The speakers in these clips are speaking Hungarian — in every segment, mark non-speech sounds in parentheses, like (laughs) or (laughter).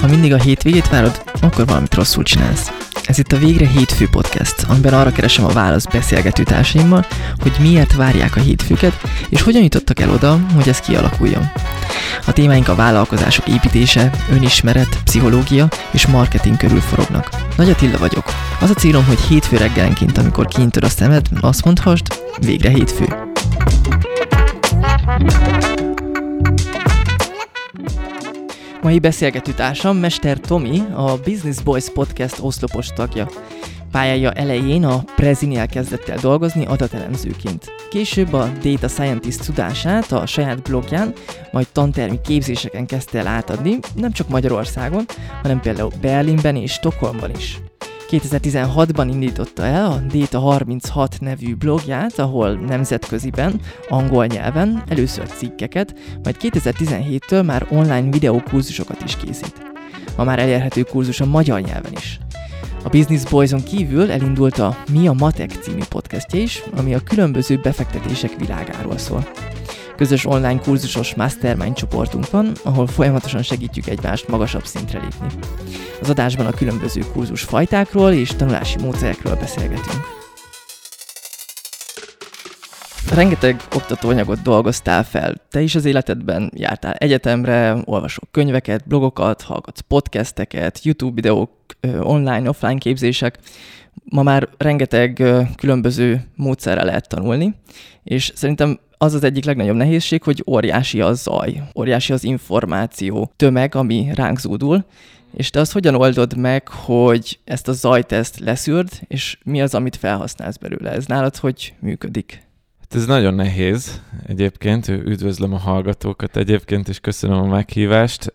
Ha mindig a hétvégét várod, akkor valamit rosszul csinálsz. Ez itt a Végre Hétfő Podcast, amiben arra keresem a választ beszélgető társaimmal, hogy miért várják a hétfőket, és hogyan jutottak el oda, hogy ez kialakuljon. A témáink a vállalkozások építése, önismeret, pszichológia és marketing körül forognak. Nagy Attila vagyok. Az a célom, hogy hétfő reggelenként, amikor kiintod a szemed, azt mondhassd, végre hétfő. Mai beszélgető társam Mester Tomi, a Business Boys Podcast oszlopos tagja. Pályája elején a Prezinél kezdett el dolgozni adatelemzőként. Később a Data Scientist tudását a saját blogján, majd tantermi képzéseken kezdte el átadni, nem csak Magyarországon, hanem például Berlinben és Stockholmban is. 2016-ban indította el a Data 36 nevű blogját, ahol nemzetköziben, angol nyelven először cikkeket, majd 2017-től már online videókurzusokat is készít. Ma már elérhető kurzus a magyar nyelven is. A Business Boys-on kívül elindult a Mi a Matek című podcastja is, ami a különböző befektetések világáról szól. Közös online kurzusos mastermind csoportunk van, ahol folyamatosan segítjük egymást magasabb szintre lépni. Az adásban a különböző kurzus fajtákról és tanulási módszerekről beszélgetünk. Rengeteg oktatóanyagot dolgoztál fel. Te is az életedben jártál egyetemre, olvasok könyveket, blogokat, hallgatsz podcasteket, YouTube videók, online, offline képzések. Ma már rengeteg különböző módszerrel lehet tanulni, és szerintem az az egyik legnagyobb nehézség, hogy óriási a zaj, óriási az információ tömeg, ami ránk zúdul, és te azt hogyan oldod meg, hogy ezt a zajt ezt leszűrd, és mi az, amit felhasználsz belőle? Ez nálad hogy működik? Hát ez nagyon nehéz egyébként, üdvözlöm a hallgatókat egyébként, és köszönöm a meghívást.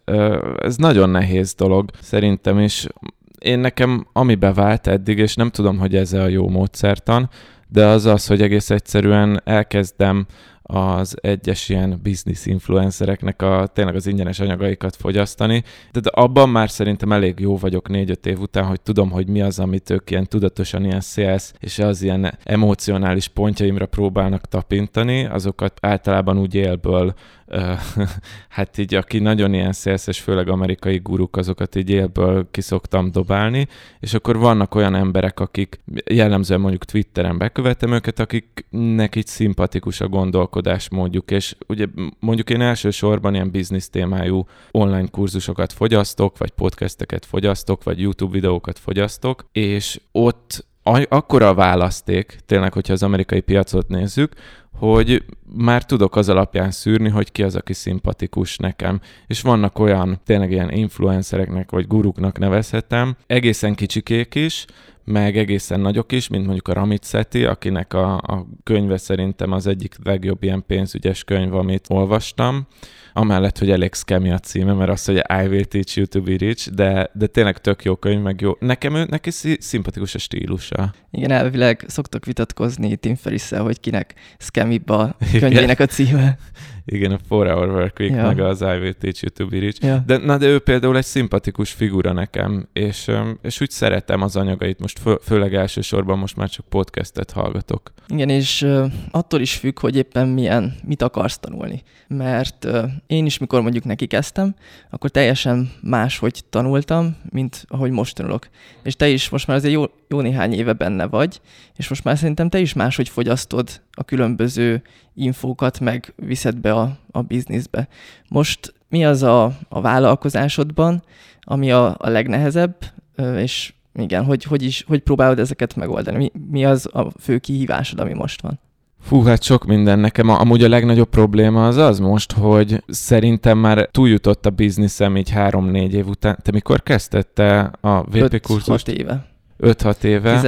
Ez nagyon nehéz dolog szerintem, és én nekem ami bevált eddig, és nem tudom, hogy ez a jó módszertan, de az az, hogy egész egyszerűen elkezdem az egyes ilyen business influencereknek a, tényleg az ingyenes anyagaikat fogyasztani, de, abban már szerintem elég jó vagyok négy-öt év után, hogy tudom, hogy mi az, amit ők ilyen tudatosan ilyen sales és az ilyen emocionális pontjaimra próbálnak tapintani, azokat általában úgy élből (laughs) hát így aki nagyon ilyen szélszes, főleg amerikai guruk, azokat így élből kiszoktam dobálni, és akkor vannak olyan emberek, akik jellemzően mondjuk Twitteren bekövetem őket, akiknek így szimpatikus a gondolkodásmódjuk, és ugye mondjuk én elsősorban ilyen biznisz témájú online kurzusokat fogyasztok, vagy podcasteket fogyasztok, vagy YouTube videókat fogyasztok, és ott akkora választék, tényleg, hogyha az amerikai piacot nézzük, hogy már tudok az alapján szűrni, hogy ki az, aki szimpatikus nekem. És vannak olyan tényleg ilyen influencereknek vagy guruknak nevezhetem, egészen kicsikék is, meg egészen nagyok is, mint mondjuk a Ramit Seti, akinek a, a könyve szerintem az egyik legjobb ilyen pénzügyes könyv, amit olvastam amellett, hogy elég scammy a címe, mert az, hogy I will teach you to be rich, de, de tényleg tök jó könyv, meg jó. Nekem ő, neki szimpatikus a stílusa. Igen, elvileg szoktak vitatkozni Tim ferriss hogy kinek scammy a könyvének a címe. Igen, a Four Hour Work Week, ja. meg az I Will Teach You to Be Rich. Ja. De, na, de ő például egy szimpatikus figura nekem, és, és úgy szeretem az anyagait, most fő, főleg elsősorban most már csak podcastet hallgatok. Igen, és attól is függ, hogy éppen milyen, mit akarsz tanulni. Mert én is, mikor mondjuk neki kezdtem, akkor teljesen más, hogy tanultam, mint ahogy most tanulok. És te is most már azért jó, jó néhány éve benne vagy, és most már szerintem te is máshogy fogyasztod a különböző infókat, meg viszed be a, a bizniszbe. Most mi az a, a vállalkozásodban, ami a, a legnehezebb, és igen, hogy, hogy, is, hogy próbálod ezeket megoldani? Mi, mi az a fő kihívásod, ami most van? Fú, hát sok minden. Nekem amúgy a legnagyobb probléma az az most, hogy szerintem már túljutott a bizniszem így három-négy év után. Te mikor kezdette a VP kurzust? 5 éve. 5-6 éve.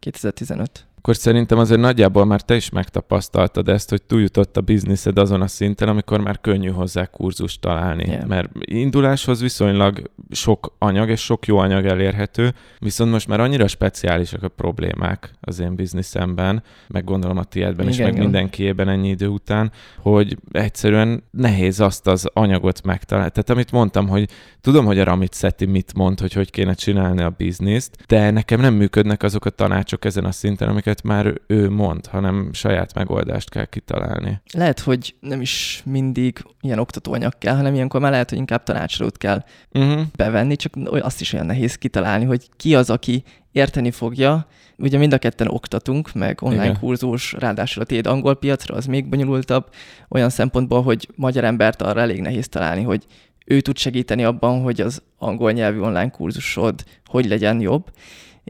15, 2015. akkor szerintem azért nagyjából már te is megtapasztaltad ezt, hogy túljutott a bizniszed azon a szinten, amikor már könnyű hozzá kurzust találni. Yeah. Mert induláshoz viszonylag sok anyag és sok jó anyag elérhető, viszont most már annyira speciálisak a problémák az én bizniszemben, meg gondolom a tiédben is, meg igen. mindenkiében ennyi idő után, hogy egyszerűen nehéz azt az anyagot megtalálni. Tehát amit mondtam, hogy tudom, hogy a Ramit Szeti mit mond, hogy hogy kéne csinálni a bizniszt, de nekem nem működnek azok a tanácsok ezen a szinten, amiket már ő mond, hanem saját megoldást kell kitalálni. Lehet, hogy nem is mindig ilyen oktatóanyag kell, hanem ilyenkor már lehet, hogy inkább tanácsadót kell Uh-huh. bevenni, csak azt is olyan nehéz kitalálni, hogy ki az, aki érteni fogja. Ugye mind a ketten oktatunk, meg online. Igen. kurzus, ráadásul a tiéd angol piacra, az még bonyolultabb, olyan szempontból, hogy magyar embert arra elég nehéz találni, hogy ő tud segíteni abban, hogy az angol nyelvű online kurzusod hogy legyen jobb,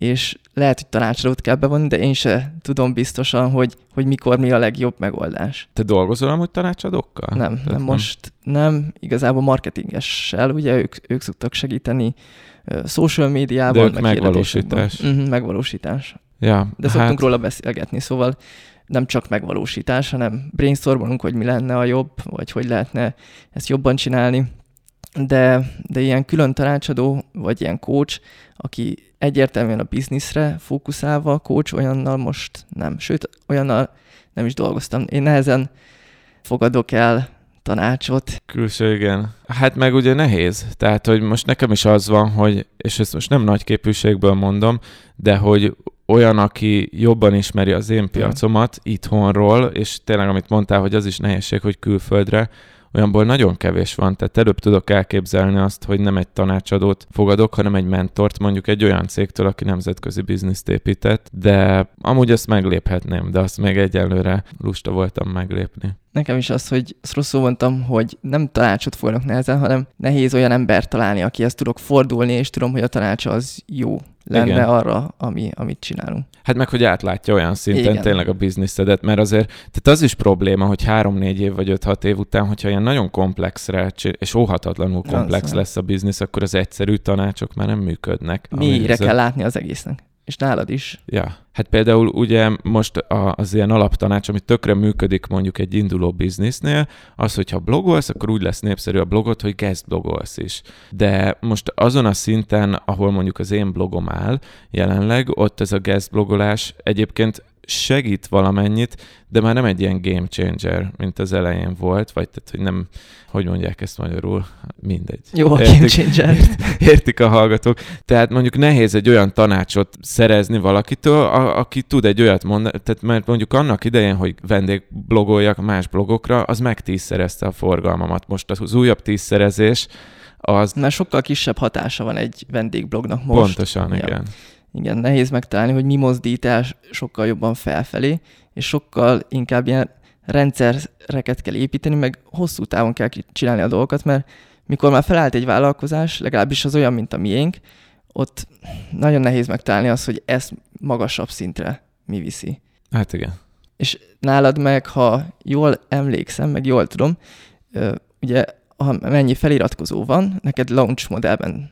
és lehet, hogy tanácsadót kell bevonni, de én se tudom biztosan, hogy, hogy mikor mi a legjobb megoldás. Te dolgozol amúgy tanácsadókkal? Nem, Tehát nem most nem, igazából marketingessel, ugye ők, ők szoktak segíteni social médiában. De ők meg megvalósítás. Mhm, megvalósítás. Ja, De szoktunk hát... róla beszélgetni, szóval nem csak megvalósítás, hanem brainstormolunk, hogy mi lenne a jobb, vagy hogy lehetne ezt jobban csinálni. De, de ilyen külön tanácsadó, vagy ilyen coach, aki egyértelműen a bizniszre fókuszálva coach, olyannal most nem. Sőt, olyannal nem is dolgoztam. Én nehezen fogadok el tanácsot. Külső, igen. Hát meg ugye nehéz. Tehát, hogy most nekem is az van, hogy, és ezt most nem nagy képűségből mondom, de hogy olyan, aki jobban ismeri az én piacomat itthonról, és tényleg, amit mondtál, hogy az is nehézség, hogy külföldre, olyanból nagyon kevés van, tehát előbb tudok elképzelni azt, hogy nem egy tanácsadót fogadok, hanem egy mentort, mondjuk egy olyan cégtől, aki nemzetközi bizniszt épített, de amúgy ezt megléphetném, de azt még egyelőre lusta voltam meglépni. Nekem is az, hogy azt rosszul mondtam, hogy nem tanácsot fognak nehezen, hanem nehéz olyan embert találni, akihez tudok fordulni, és tudom, hogy a tanácsa az jó lenne Igen. Arra, ami, amit csinálunk. Hát meg, hogy átlátja olyan szinten Igen. Tényleg a bizniszedet, mert azért, tehát az is probléma, hogy három-négy év vagy öt-hat év után, hogyha ilyen nagyon komplexre, és óhatatlanul komplex Az, lesz a biznisz, akkor az egyszerű tanácsok már nem működnek. Mélyre kell látni az egésznek. És nálad is. Ja, hát például ugye most az ilyen alaptanács, ami tökre működik mondjuk egy induló biznisznél, az, hogyha blogolsz, akkor úgy lesz népszerű a blogot, hogy guest blogolsz is. De most azon a szinten, ahol mondjuk az én blogom áll jelenleg, ott ez a guest blogolás egyébként segít valamennyit, de már nem egy ilyen game changer, mint az elején volt, vagy tehát, hogy nem, hogy mondják ezt magyarul, mindegy. Jó, a Értik? game changer. (laughs) Értik a hallgatók. Tehát mondjuk nehéz egy olyan tanácsot szerezni valakitől, a, aki tud egy olyat mondani, tehát mert mondjuk annak idején, hogy vendégblogoljak más blogokra, az meg tízszerezte a forgalmamat. Most az újabb tízszerezés, az Mert sokkal kisebb hatása van egy vendégblognak most. pontosan, Ja. igen. Igen, nehéz megtalálni, hogy mi mozdít el sokkal jobban felfelé, és sokkal inkább ilyen rendszereket kell építeni, meg hosszú távon kell csinálni a dolgokat, mert mikor már felállt egy vállalkozás, legalábbis az olyan, mint a miénk, ott nagyon nehéz megtalálni azt, hogy ezt magasabb szintre mi viszi. Hát igen. És nálad meg, ha jól emlékszem, meg jól tudom, ugye ha mennyi feliratkozó van, neked launch modellben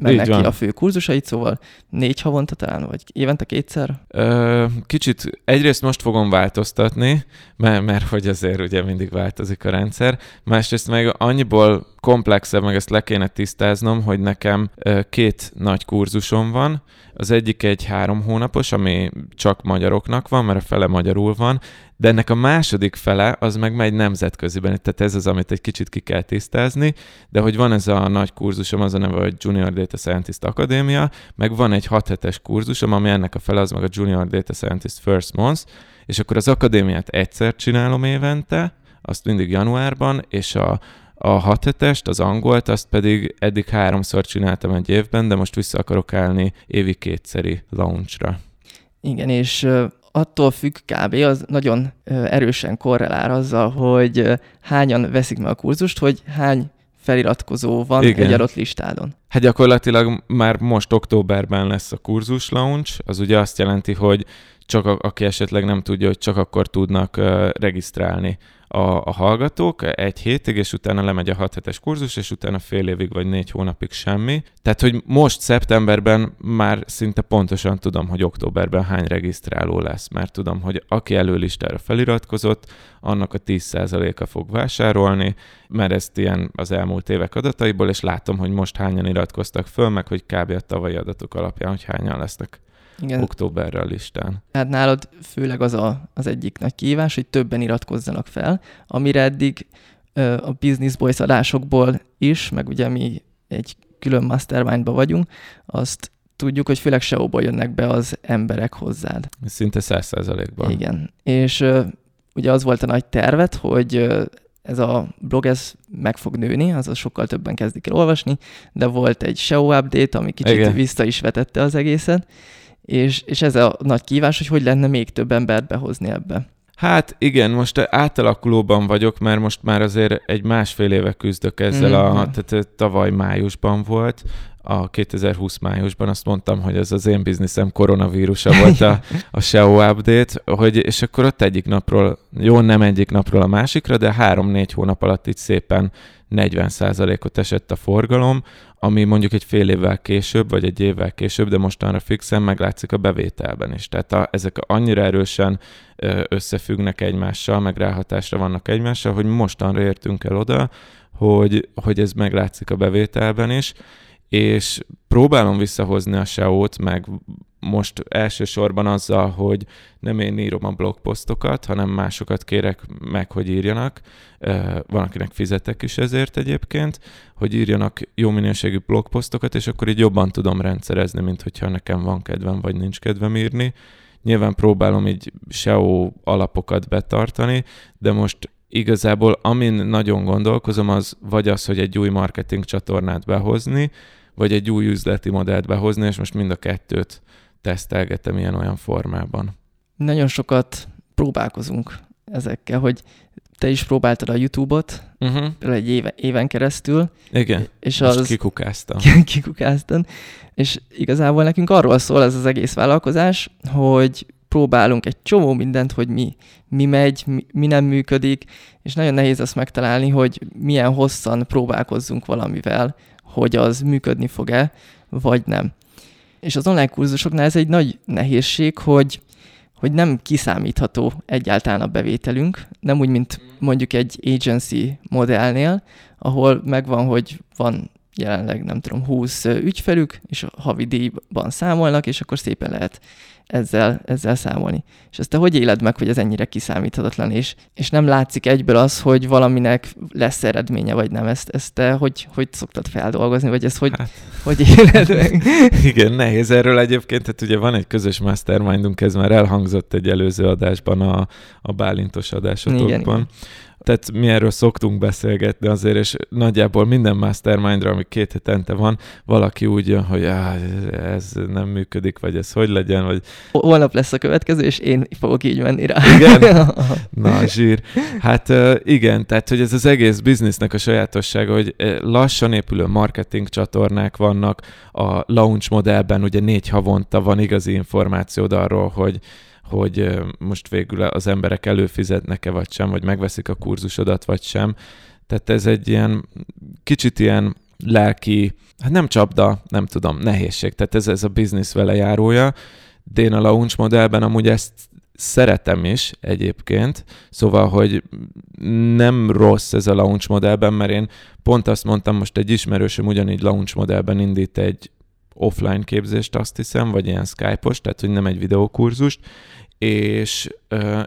mennek ki a fő kurzusait, szóval négy havonta talán, vagy évente kétszer? Ö, kicsit egyrészt most fogom változtatni, mert, mert hogy azért ugye mindig változik a rendszer, másrészt meg annyiból komplexebb, meg ezt le kéne tisztáznom, hogy nekem két nagy kurzusom van, az egyik egy három hónapos, ami csak magyaroknak van, mert a fele magyarul van, de ennek a második fele az meg megy nemzetköziben, tehát ez az, amit egy kicsit ki kell tisztázni, de hogy van ez a nagy kurzusom, az a neve, hogy Junior Data Scientist Akadémia, meg van egy 6 hetes kurzusom, ami ennek a fele az meg a Junior Data Scientist First Month, és akkor az akadémiát egyszer csinálom évente, azt mindig januárban, és a, a 6 hetest, az angolt, azt pedig eddig háromszor csináltam egy évben, de most vissza akarok állni évi kétszeri launchra. Igen, és attól függ kb. az nagyon erősen korrelál azzal, hogy hányan veszik meg a kurzust, hogy hány feliratkozó van Igen. egy adott listádon. Hát gyakorlatilag már most októberben lesz a kurzus launch, az ugye azt jelenti, hogy csak a, aki esetleg nem tudja, hogy csak akkor tudnak uh, regisztrálni a, a hallgatók egy hétig, és utána lemegy a 6 hetes kurzus, és utána fél évig vagy négy hónapig semmi. Tehát, hogy most szeptemberben már szinte pontosan tudom, hogy októberben hány regisztráló lesz, mert tudom, hogy aki előlistára feliratkozott, annak a 10%-a fog vásárolni, mert ezt ilyen az elmúlt évek adataiból, és látom, hogy most hányan iratkoztak föl, meg hogy kb. a tavalyi adatok alapján, hogy hányan lesznek igen. októberre a listán. Hát nálad főleg az a, az egyik nagy kihívás, hogy többen iratkozzanak fel, amire eddig a Business Boys adásokból is, meg ugye mi egy külön mastermindban vagyunk, azt tudjuk, hogy főleg SEO-ból jönnek be az emberek hozzád. Szinte száz százalékban. Igen. És uh, ugye az volt a nagy tervet, hogy uh, ez a blog ez meg fog nőni, azaz sokkal többen kezdik el olvasni, de volt egy SEO update, ami kicsit Igen. vissza is vetette az egészet, és, és ez a nagy kívás, hogy hogy lenne még több embert behozni ebbe. Hát igen, most átalakulóban vagyok, mert most már azért egy másfél éve küzdök ezzel, mm-hmm. a, tehát tavaly májusban volt, a 2020 májusban azt mondtam, hogy ez az én bizniszem koronavírusa volt a, (laughs) a SEO update, hogy, és akkor ott egyik napról, jó, nem egyik napról a másikra, de három-négy hónap alatt itt szépen 40%-ot esett a forgalom, ami mondjuk egy fél évvel később, vagy egy évvel később, de mostanra fixen meglátszik a bevételben is. Tehát a, ezek annyira erősen összefüggnek egymással, meg ráhatásra vannak egymással, hogy mostanra értünk el oda, hogy, hogy ez meglátszik a bevételben is, és próbálom visszahozni a SEO-t, meg most elsősorban azzal, hogy nem én írom a blogposztokat, hanem másokat kérek meg, hogy írjanak. Van, akinek fizetek is ezért egyébként, hogy írjanak jó minőségű blogposztokat, és akkor így jobban tudom rendszerezni, mint hogyha nekem van kedvem, vagy nincs kedvem írni. Nyilván próbálom így SEO alapokat betartani, de most igazából amin nagyon gondolkozom, az vagy az, hogy egy új marketing csatornát behozni, vagy egy új üzleti modellt behozni, és most mind a kettőt tesztelgetem ilyen-olyan formában. Nagyon sokat próbálkozunk ezekkel, hogy te is próbáltad a YouTube-ot, uh-huh. egy éve, éven keresztül. Igen, és az... kikukáztam. (laughs) kikukáztam. És igazából nekünk arról szól ez az egész vállalkozás, hogy próbálunk egy csomó mindent, hogy mi, mi megy, mi, mi nem működik, és nagyon nehéz azt megtalálni, hogy milyen hosszan próbálkozzunk valamivel, hogy az működni fog-e, vagy nem. És az online kurzusoknál ez egy nagy nehézség, hogy, hogy nem kiszámítható egyáltalán a bevételünk, nem úgy, mint mondjuk egy agency modellnél, ahol megvan, hogy van jelenleg nem tudom, 20 ügyfelük, és a havi díjban számolnak, és akkor szépen lehet ezzel, ezzel számolni. És ezt te hogy éled meg, hogy ez ennyire kiszámíthatatlan, és, és nem látszik egyből az, hogy valaminek lesz eredménye, vagy nem. Ezt, ezt te hogy, hogy szoktad feldolgozni, vagy ezt hogy, hát. hogy éled meg? (laughs) Igen, nehéz erről egyébként, tehát ugye van egy közös mastermindunk, ez már elhangzott egy előző adásban, a, a bálintos adásotokban. Igen, igen tehát mi erről szoktunk beszélgetni azért, és nagyjából minden mastermindra, ami két hetente van, valaki úgy jön, hogy ez nem működik, vagy ez hogy legyen, vagy... Holnap lesz a következő, és én fogok így menni rá. Igen? (laughs) Na, zsír. Hát igen, tehát hogy ez az egész biznisznek a sajátossága, hogy lassan épülő marketing csatornák vannak, a launch modellben ugye négy havonta van igazi információd arról, hogy hogy most végül az emberek előfizetnek-e vagy sem, vagy megveszik a kurzusodat vagy sem. Tehát ez egy ilyen kicsit ilyen lelki, hát nem csapda, nem tudom, nehézség. Tehát ez, ez a biznisz vele járója. De én a launch modellben amúgy ezt szeretem is egyébként, szóval, hogy nem rossz ez a launch modellben, mert én pont azt mondtam, most egy ismerősöm ugyanígy launch modellben indít egy offline képzést, azt hiszem, vagy ilyen Skype-os, tehát hogy nem egy videókurzust, és,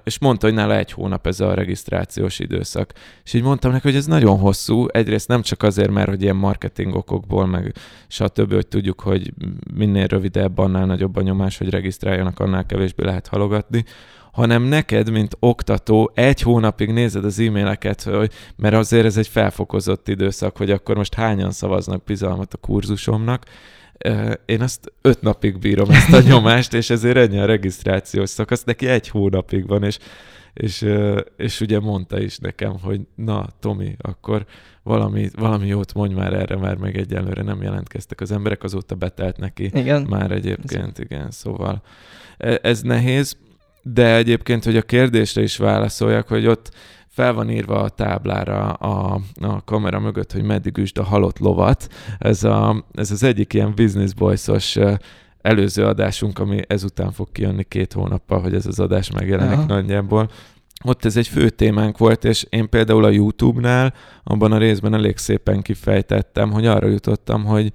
és mondta, hogy nála egy hónap ez a regisztrációs időszak. És így mondtam neki, hogy ez nagyon hosszú, egyrészt nem csak azért, mert hogy ilyen marketing okokból, meg stb., hogy tudjuk, hogy minél rövidebb, annál nagyobb a nyomás, hogy regisztráljanak, annál kevésbé lehet halogatni, hanem neked, mint oktató, egy hónapig nézed az e-maileket, hogy, mert azért ez egy felfokozott időszak, hogy akkor most hányan szavaznak bizalmat a kurzusomnak, én azt öt napig bírom ezt a nyomást, és ezért ennyi a regisztrációs szakasz, neki egy hónapig van, és, és, és ugye mondta is nekem, hogy na, Tomi, akkor valami, valami jót mondj már erre, mert meg egyelőre nem jelentkeztek az emberek, azóta betelt neki Igen. már egyébként, igen, szóval e- ez nehéz, de egyébként, hogy a kérdésre is válaszoljak, hogy ott fel van írva a táblára a, a kamera mögött, hogy meddig üsd a halott lovat. Ez, a, ez az egyik ilyen Business Boys-os előző adásunk, ami ezután fog kijönni két hónappal, hogy ez az adás megjelenik Aha. nagyjából. Ott ez egy fő témánk volt, és én például a YouTube-nál abban a részben elég szépen kifejtettem, hogy arra jutottam, hogy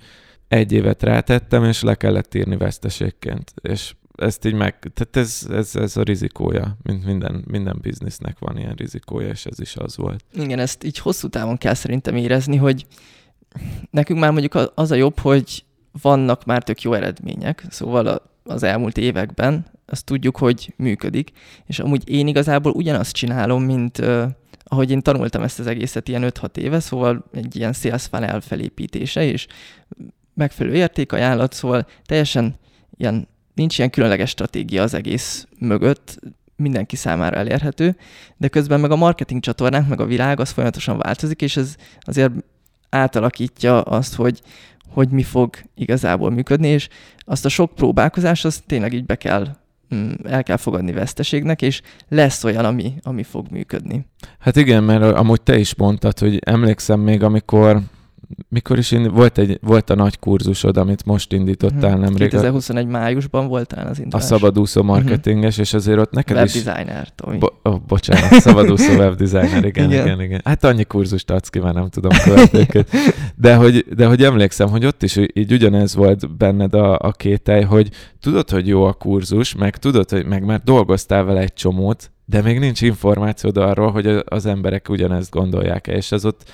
egy évet rátettem, és le kellett írni veszteségként. És ezt így meg, tehát ez, ez, ez a rizikója, mint minden, minden biznisznek van ilyen rizikója, és ez is az volt. Igen, ezt így hosszú távon kell szerintem érezni, hogy nekünk már mondjuk az a jobb, hogy vannak már tök jó eredmények, szóval az elmúlt években azt tudjuk, hogy működik, és amúgy én igazából ugyanazt csinálom, mint uh, ahogy én tanultam ezt az egészet ilyen 5-6 éve, szóval egy ilyen sales funnel felépítése, és megfelelő értékajánlat, szóval teljesen ilyen, nincs ilyen különleges stratégia az egész mögött, mindenki számára elérhető, de közben meg a marketing csatornánk, meg a világ az folyamatosan változik, és ez azért átalakítja azt, hogy, hogy mi fog igazából működni, és azt a sok próbálkozást, azt tényleg így be kell, mm, el kell fogadni veszteségnek, és lesz olyan, ami, ami fog működni. Hát igen, mert amúgy te is mondtad, hogy emlékszem még, amikor mikor is ind- volt, egy, volt a nagy kurzusod, amit most indítottál Mhm. nemrég, a, 2021 májusban volt talán az a indulás. szabadúszó marketinges, és azért ott neked is... Webdesigner, Tomi. Bo- oh, bocsánat, szabadúszó (laughs) webdesigner, igen, igen, Igen. igen. Hát annyi kurzust adsz ki, már nem tudom követni őket. (laughs) De hogy, de hogy emlékszem, hogy ott is így ugyanez volt benned a, a kételj, hogy tudod, hogy jó a kurzus, meg tudod, hogy meg már dolgoztál vele egy csomót, de még nincs információd arról, hogy a- az emberek ugyanezt gondolják-e, és az ott,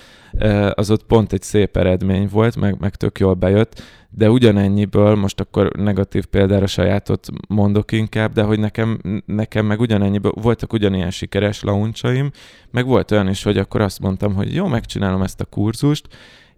az ott pont egy szép eredmény volt, meg, meg tök jól bejött, de ugyanennyiből, most akkor negatív példára sajátot mondok inkább, de hogy nekem, nekem meg ugyanennyiből voltak ugyanilyen sikeres launcsaim, meg volt olyan is, hogy akkor azt mondtam, hogy jó, megcsinálom ezt a kurzust,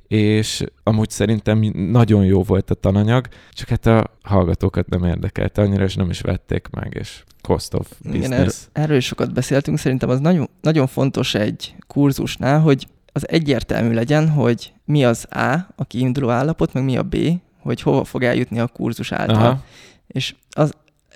és amúgy szerintem nagyon jó volt a tananyag, csak hát a hallgatókat nem érdekelte annyira, és nem is vették meg, és cost of Igen, business. Erről is sokat beszéltünk, szerintem az nagyon, nagyon fontos egy kurzusnál, hogy az egyértelmű legyen, hogy mi az A, a kiinduló állapot, meg mi a B, hogy hova fog eljutni a kurzus által. Aha. És az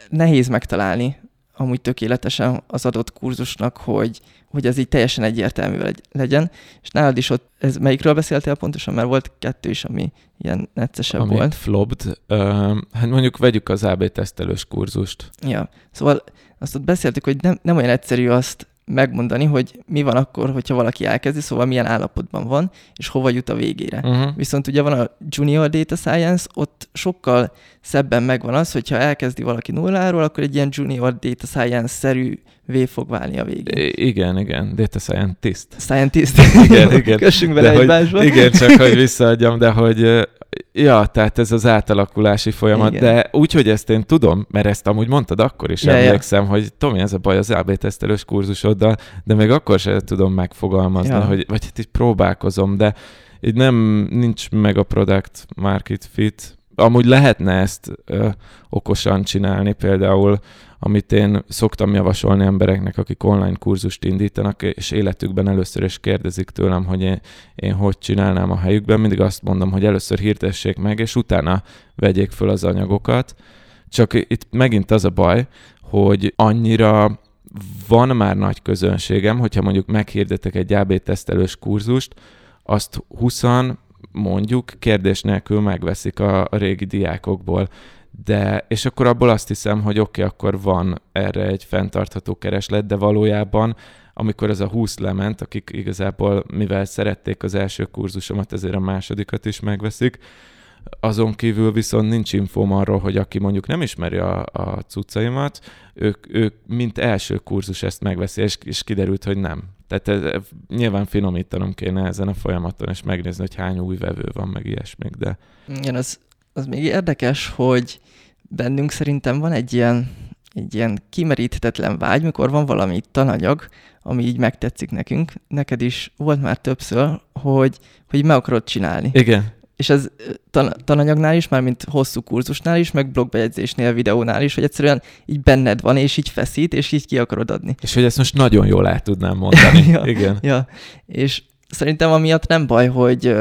nehéz megtalálni amúgy tökéletesen az adott kurzusnak, hogy, hogy ez így teljesen egyértelmű legy- legyen. És nálad is ott, ez melyikről beszéltél pontosan, mert volt kettő is, ami ilyen neccesebb Amit volt. flopped, uh, hát mondjuk vegyük az AB tesztelős kurzust. Ja, szóval azt ott beszéltük, hogy nem, nem olyan egyszerű azt megmondani, hogy mi van akkor, hogyha valaki elkezdi, szóval milyen állapotban van, és hova jut a végére. Uh-huh. Viszont ugye van a Junior Data Science, ott sokkal szebben megvan az, hogyha elkezdi valaki nulláról, akkor egy ilyen Junior Data Science-szerű V fog válni a végén. I- igen, igen, data scientist. Scientist. Igen, (laughs) igen. Kössünk bele egymásba. igen, csak hogy visszaadjam, de hogy ja, tehát ez az átalakulási folyamat, Igen. de úgy, hogy ezt én tudom, mert ezt amúgy mondtad akkor is, Ja, ja. emlékszem, hogy Tomi, ez a baj az AB tesztelős kurzusoddal, de még akkor sem tudom megfogalmazni, Ja. hogy, vagy hát így próbálkozom, de így nem, nincs meg a product market fit. Amúgy lehetne ezt ö, okosan csinálni, például amit én szoktam javasolni embereknek, akik online kurzust indítanak, és életükben először is kérdezik tőlem, hogy én, én hogy csinálnám a helyükben, mindig azt mondom, hogy először hirdessék meg, és utána vegyék föl az anyagokat. Csak itt megint az a baj, hogy annyira van már nagy közönségem, hogyha mondjuk meghirdetek egy AB tesztelős kurzust, azt 20 mondjuk kérdés nélkül megveszik a, régi diákokból. De, és akkor abból azt hiszem, hogy oké, okay, akkor van erre egy fenntartható kereslet, de valójában amikor ez a 20 lement, akik igazából, mivel szerették az első kurzusomat, ezért a másodikat is megveszik, azon kívül viszont nincs infóm arról, hogy aki mondjuk nem ismeri a, a cuccaimat, ők, ők mint első kurzus ezt megveszi, és, és kiderült, hogy nem. Tehát ez, nyilván finomítanom kéne ezen a folyamaton, és megnézni, hogy hány új vevő van, meg ilyesmik, de Igen, az, az még érdekes, hogy bennünk szerintem van egy ilyen, egy ilyen kimeríthetetlen vágy, mikor van valami tananyag, ami így megtetszik nekünk. Neked is volt már többször, hogy, hogy meg akarod csinálni. igen, és ez tan- tananyagnál is, már mint hosszú kurzusnál is, meg blogbejegyzésnél, videónál is, hogy egyszerűen így benned van, és így feszít, és így ki akarod adni. És hogy ezt most nagyon jól át tudnám mondani. (laughs) Ja. Igen. Ja, és szerintem amiatt nem baj, hogy,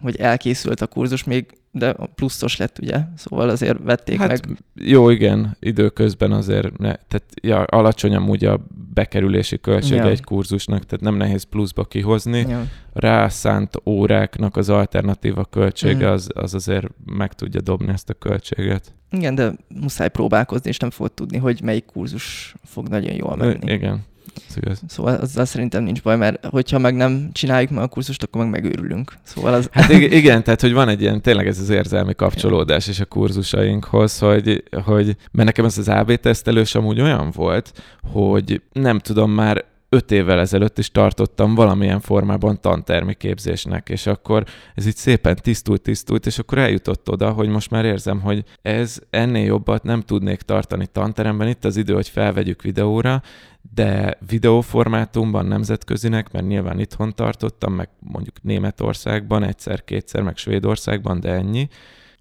hogy elkészült a kurzus, még de pluszos lett, ugye? Szóval azért vették Hát meg. jó, igen, időközben azért, ne, tehát ja, alacsony amúgy a bekerülési költsége Ja. egy kurzusnak, tehát nem nehéz pluszba kihozni. Ja. Rászánt óráknak az alternatíva költsége Mhm. az, az azért meg tudja dobni ezt a költséget. Igen, de muszáj próbálkozni, és nem fogod tudni, hogy melyik kurzus fog nagyon jól menni. Igen, ez igaz. Szóval azzal szerintem nincs baj, mert hogyha meg nem csináljuk meg a kurzust, akkor meg megőrülünk. Szóval az... Hát (laughs) ig- igen, tehát hogy van egy ilyen, tényleg ez az érzelmi kapcsolódás is a kurzusainkhoz, hogy, hogy mert nekem ez az AB tesztelős amúgy olyan volt, hogy nem tudom, már öt évvel ezelőtt is tartottam valamilyen formában tantermi képzésnek, és akkor ez így szépen tisztult, tisztult, és akkor eljutott oda, hogy most már érzem, hogy ez ennél jobbat nem tudnék tartani tanteremben. Itt az idő, hogy felvegyük videóra, de videóformátumban nemzetközinek, mert nyilván itthon tartottam, meg mondjuk Németországban egyszer-kétszer, meg Svédországban, de ennyi.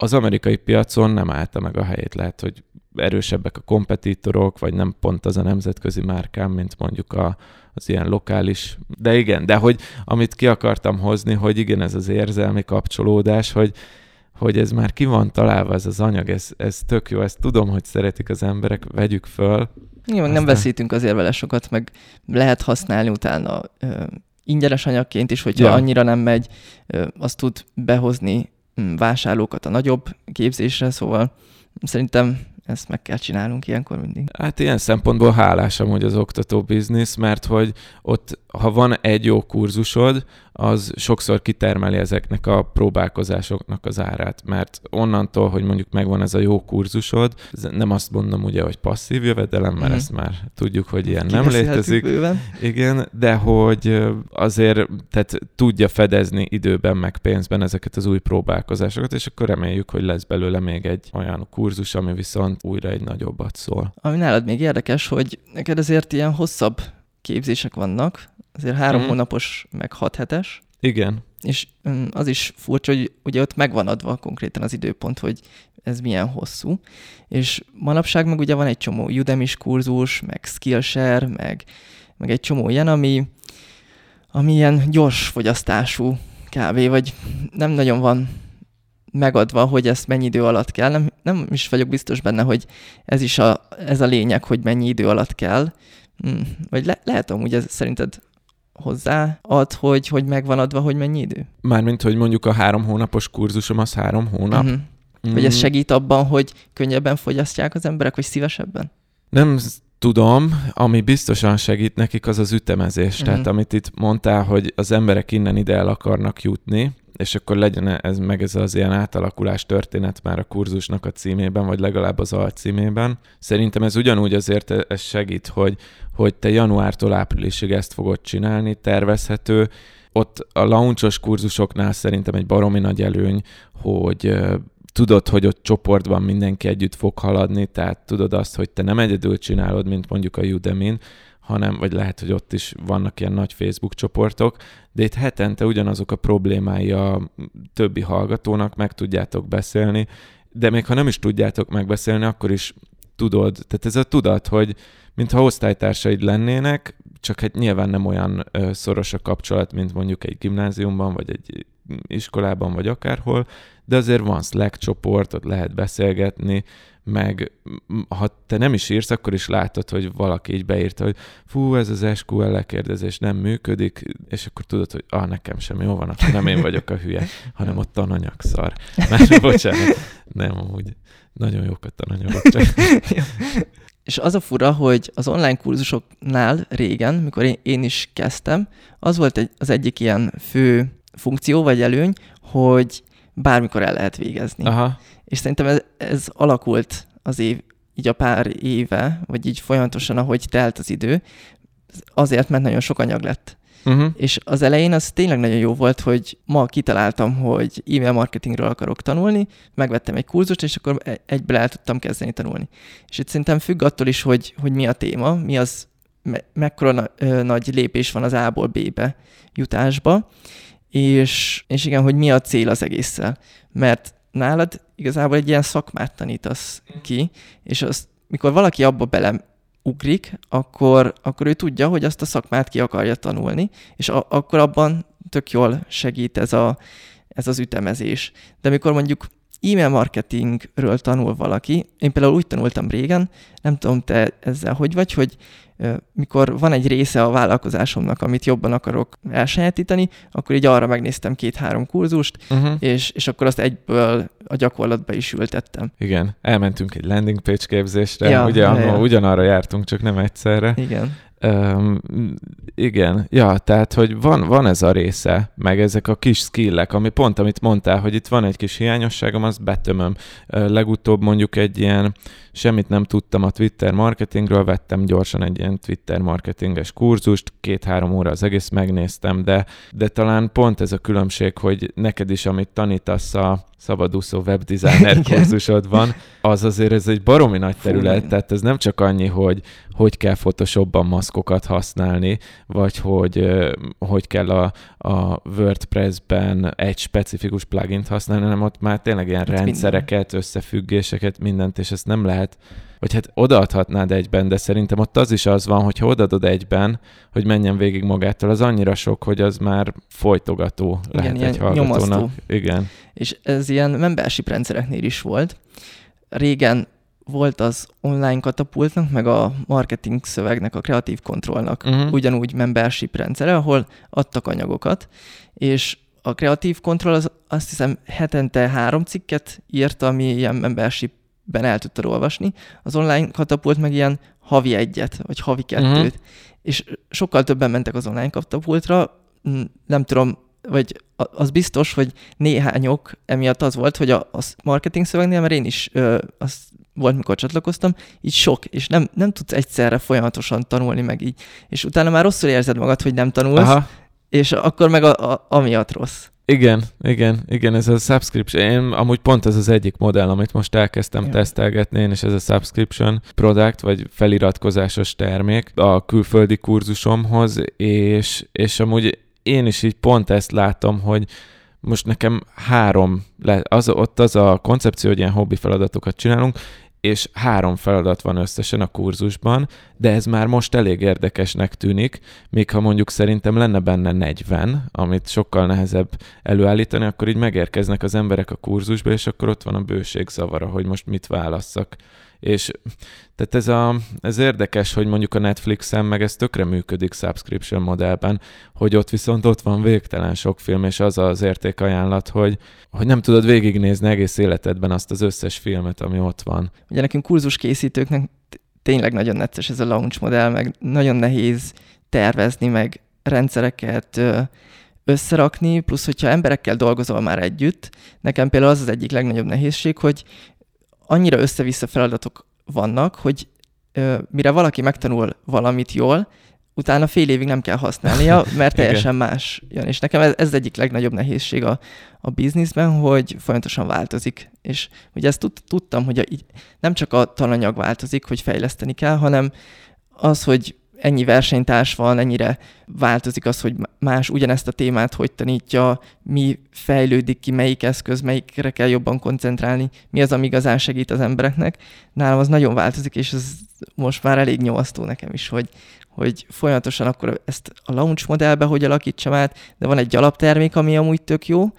Az amerikai piacon nem állta meg a helyét, lehet, hogy erősebbek a kompetitorok, vagy nem pont az a nemzetközi márkám, mint mondjuk a, az ilyen lokális. De igen, de hogy amit ki akartam hozni, hogy igen, ez az érzelmi kapcsolódás, hogy hogy ez már ki van találva ez az anyag, ez, ez tök jó, ezt tudom, hogy szeretik az emberek, vegyük föl, Igen, meg nem Aztán- veszítünk azért vele sokat, meg lehet használni utána ö, ingyenes anyagként is, hogyha Ja. annyira nem megy, ö, azt tud behozni vásárlókat a nagyobb képzésre, szóval szerintem ezt meg kell csinálnunk ilyenkor mindig. Hát ilyen szempontból hálás amúgy az oktató biznisz, mert hogy ott, ha van egy jó kurzusod, az sokszor kitermeli ezeknek a próbálkozásoknak az árát, mert onnantól, hogy mondjuk megvan ez a jó kurzusod, nem azt mondom ugye, hogy passzív jövedelem, mert Mhm. ezt már tudjuk, hogy ilyen nem létezik, Bőven. igen, de hogy azért tehát tudja fedezni időben meg pénzben ezeket az új próbálkozásokat, és akkor reméljük, hogy lesz belőle még egy olyan kurzus, ami viszont újra egy nagyobbat szól. Ami nálad még érdekes, hogy neked azért ilyen hosszabb képzések vannak, azért három Mhm. hónapos, meg hat hetes, Igen, és mm, az is furcsa, hogy ugye ott megvan adva konkrétan az időpont, hogy ez milyen hosszú, és manapság meg ugye van egy csomó udemy kurzus, meg Skillshare, meg, meg egy csomó ilyen, ami, ami ilyen gyors fogyasztású kb. vagy nem nagyon van megadva, hogy ezt mennyi idő alatt kell. Nem, nem is vagyok biztos benne, hogy ez is a, ez a lényeg, hogy mennyi idő alatt kell. Mm, Vagy le, lehet amúgy ez szerinted hozzáad, hogy, hogy megvan adva, hogy mennyi idő? Mármint, hogy mondjuk a három hónapos kurzusom az három hónap. Mhm. Vagy ez Mm, segít abban, hogy könnyebben fogyasztják az emberek, vagy szívesebben? Nem tudom, ami biztosan segít nekik, az az ütemezés. Mhm. Tehát amit itt mondtál, hogy az emberek innen ide el akarnak jutni, és akkor legyen ez meg ez az ilyen átalakulás történet már a kurzusnak a címében, vagy legalább az alcímében. Szerintem ez ugyanúgy azért e- ez segít, hogy, hogy te januártól áprilisig ezt fogod csinálni, tervezhető. Ott a launchos kurzusoknál szerintem egy baromi nagy előny, hogy ö, tudod, hogy ott csoportban mindenki együtt fog haladni, tehát tudod azt, hogy te nem egyedül csinálod, mint mondjuk a udemy hanem, vagy lehet, hogy ott is vannak ilyen nagy Facebook csoportok, de itt hetente ugyanazok a problémái a többi hallgatónak, meg tudjátok beszélni, de még ha nem is tudjátok megbeszélni, akkor is tudod, tehát ez a tudat, hogy mintha osztálytársaid lennének, csak hát nyilván nem olyan szoros a kapcsolat, mint mondjuk egy gimnáziumban, vagy egy iskolában, vagy akárhol, de azért van Slack csoport, ott lehet beszélgetni, meg ha te nem is írsz, akkor is látod, hogy valaki így beírta, hogy fú, ez az SQL lekérdezés nem működik, és akkor tudod, hogy ah, nekem sem jó van, akkor nem én vagyok a hülye, hanem ott tananyag szar. (laughs) Már bocsánat, nem amúgy. Nagyon jók a tananyagok, csak (laughs) És az a fura, hogy az online kurzusoknál régen, mikor én, én is kezdtem, az volt egy, az egyik ilyen fő funkció vagy előny, hogy bármikor el lehet végezni. aha, És szerintem ez, ez alakult az év, így a pár éve, vagy így folyamatosan, ahogy telt az idő, azért, mert nagyon sok anyag lett. Uh-huh. És az elején az tényleg nagyon jó volt, hogy ma kitaláltam, hogy e-mail marketingről akarok tanulni, megvettem egy kurzust, és akkor e- egyből el tudtam kezdeni tanulni. És itt szerintem függ attól is, hogy, hogy mi a téma, mi az, me- mekkora na- ö, nagy lépés van az A-ból B-be jutásba, és, és igen, hogy mi a cél az egésszel. Mert nálad igazából egy ilyen szakmát tanítasz ki, és az, mikor valaki abba bele ugrik, akkor, akkor ő tudja, hogy azt a szakmát ki akarja tanulni, és a, akkor abban tök jól segít ez, a, ez az ütemezés. De mikor mondjuk e-mail marketingről tanul valaki, én például úgy tanultam régen, nem tudom, te ezzel hogy vagy, hogy mikor van egy része a vállalkozásomnak, amit jobban akarok elsajátítani, akkor így arra megnéztem két-három kurzust, uh-huh. és, és akkor azt egyből a gyakorlatba is ültettem. Igen, elmentünk egy landing page képzésre, ja, ugye ja, ja. ugyanarra jártunk, csak nem egyszerre. Igen. Um, igen, ja, tehát, hogy van, van ez a része, meg ezek a kis skillek, ami pont, amit mondtál, hogy itt van egy kis hiányosságom, azt betömöm. Uh, legutóbb mondjuk egy ilyen, semmit nem tudtam a Twitter marketingről, vettem gyorsan egy ilyen Twitter marketinges kurzust, két-három óra az egész megnéztem, de, de talán pont ez a különbség, hogy neked is, amit tanítasz a szabadúszó webdesigner kurzusodban, az azért ez egy baromi nagy terület, Fú, tehát ez nem csak annyi, hogy hogy kell Photoshopban maszkokat használni, vagy hogy hogy kell a, a WordPress-ben egy specifikus plugin használni, hanem ott már tényleg ilyen hát rendszereket, minden. összefüggéseket, mindent, és ezt nem lehet vagy hát odaadhatnád egyben, de szerintem ott az is az van, hogy ha odaadod egyben, hogy menjen végig magától, az annyira sok, hogy az már folytogató Igen, lehet egy hallgatónak. Nyomasztó. Igen. És ez ilyen membership rendszereknél is volt. Régen volt az online katapultnak, meg a marketing szövegnek, a kreatív kontrollnak uh-huh. ugyanúgy membership rendszere, ahol adtak anyagokat, és a kreatív kontroll az azt hiszem hetente három cikket írt, ami ilyen membershipben el tudtad olvasni. Az online katapult meg ilyen havi egyet, vagy havi kettőt. Uh-huh. És sokkal többen mentek az online katapultra, nem tudom, vagy az biztos, hogy néhányok emiatt az volt, hogy a, a marketing szövegnél, mert én is ö, azt volt, mikor csatlakoztam, így sok, és nem, nem tudsz egyszerre folyamatosan tanulni meg így. És utána már rosszul érzed magad, hogy nem tanulsz, Aha. és akkor meg a, a, amiatt rossz. Igen, igen, igen, ez a subscription. Én amúgy pont ez az egyik modell, amit most elkezdtem ja. tesztelgetni, én és ez a subscription product, vagy feliratkozásos termék a külföldi kurzusomhoz, és, és amúgy én is így pont ezt látom, hogy most nekem három, az, ott az a koncepció, hogy ilyen hobbi feladatokat csinálunk, és három feladat van összesen a kurzusban, de ez már most elég érdekesnek tűnik, még ha mondjuk szerintem lenne benne 40, amit sokkal nehezebb előállítani, akkor így megérkeznek az emberek a kurzusba, és akkor ott van a bőség zavara, hogy most mit válasszak. És tehát ez, a, ez érdekes, hogy mondjuk a Netflixen meg ez tökre működik subscription modellben, hogy ott viszont ott van végtelen sok film, és az az értékajánlat, hogy, hogy nem tudod végignézni egész életedben azt az összes filmet, ami ott van. Ugye nekünk kurzus készítőknek tényleg nagyon necces ez a launch modell, meg nagyon nehéz tervezni, meg rendszereket összerakni, plusz hogyha emberekkel dolgozol már együtt, nekem például az az egyik legnagyobb nehézség, hogy annyira össze-vissza feladatok vannak, hogy ö, mire valaki megtanul valamit jól, utána fél évig nem kell használnia, (laughs) mert teljesen más jön. És nekem ez, ez egyik legnagyobb nehézség a, a bizniszben, hogy folyamatosan változik. És ugye ezt tud, tudtam, hogy a, így, nem csak a tananyag változik, hogy fejleszteni kell, hanem az, hogy ennyi versenytárs van, ennyire változik az, hogy más ugyanezt a témát hogy tanítja, mi fejlődik ki, melyik eszköz, melyikre kell jobban koncentrálni, mi az, ami igazán segít az embereknek. Nálam az nagyon változik, és ez most már elég nyomasztó nekem is, hogy, hogy folyamatosan akkor ezt a launch modellbe hogy alakítsam át, de van egy alaptermék, ami amúgy tök jó.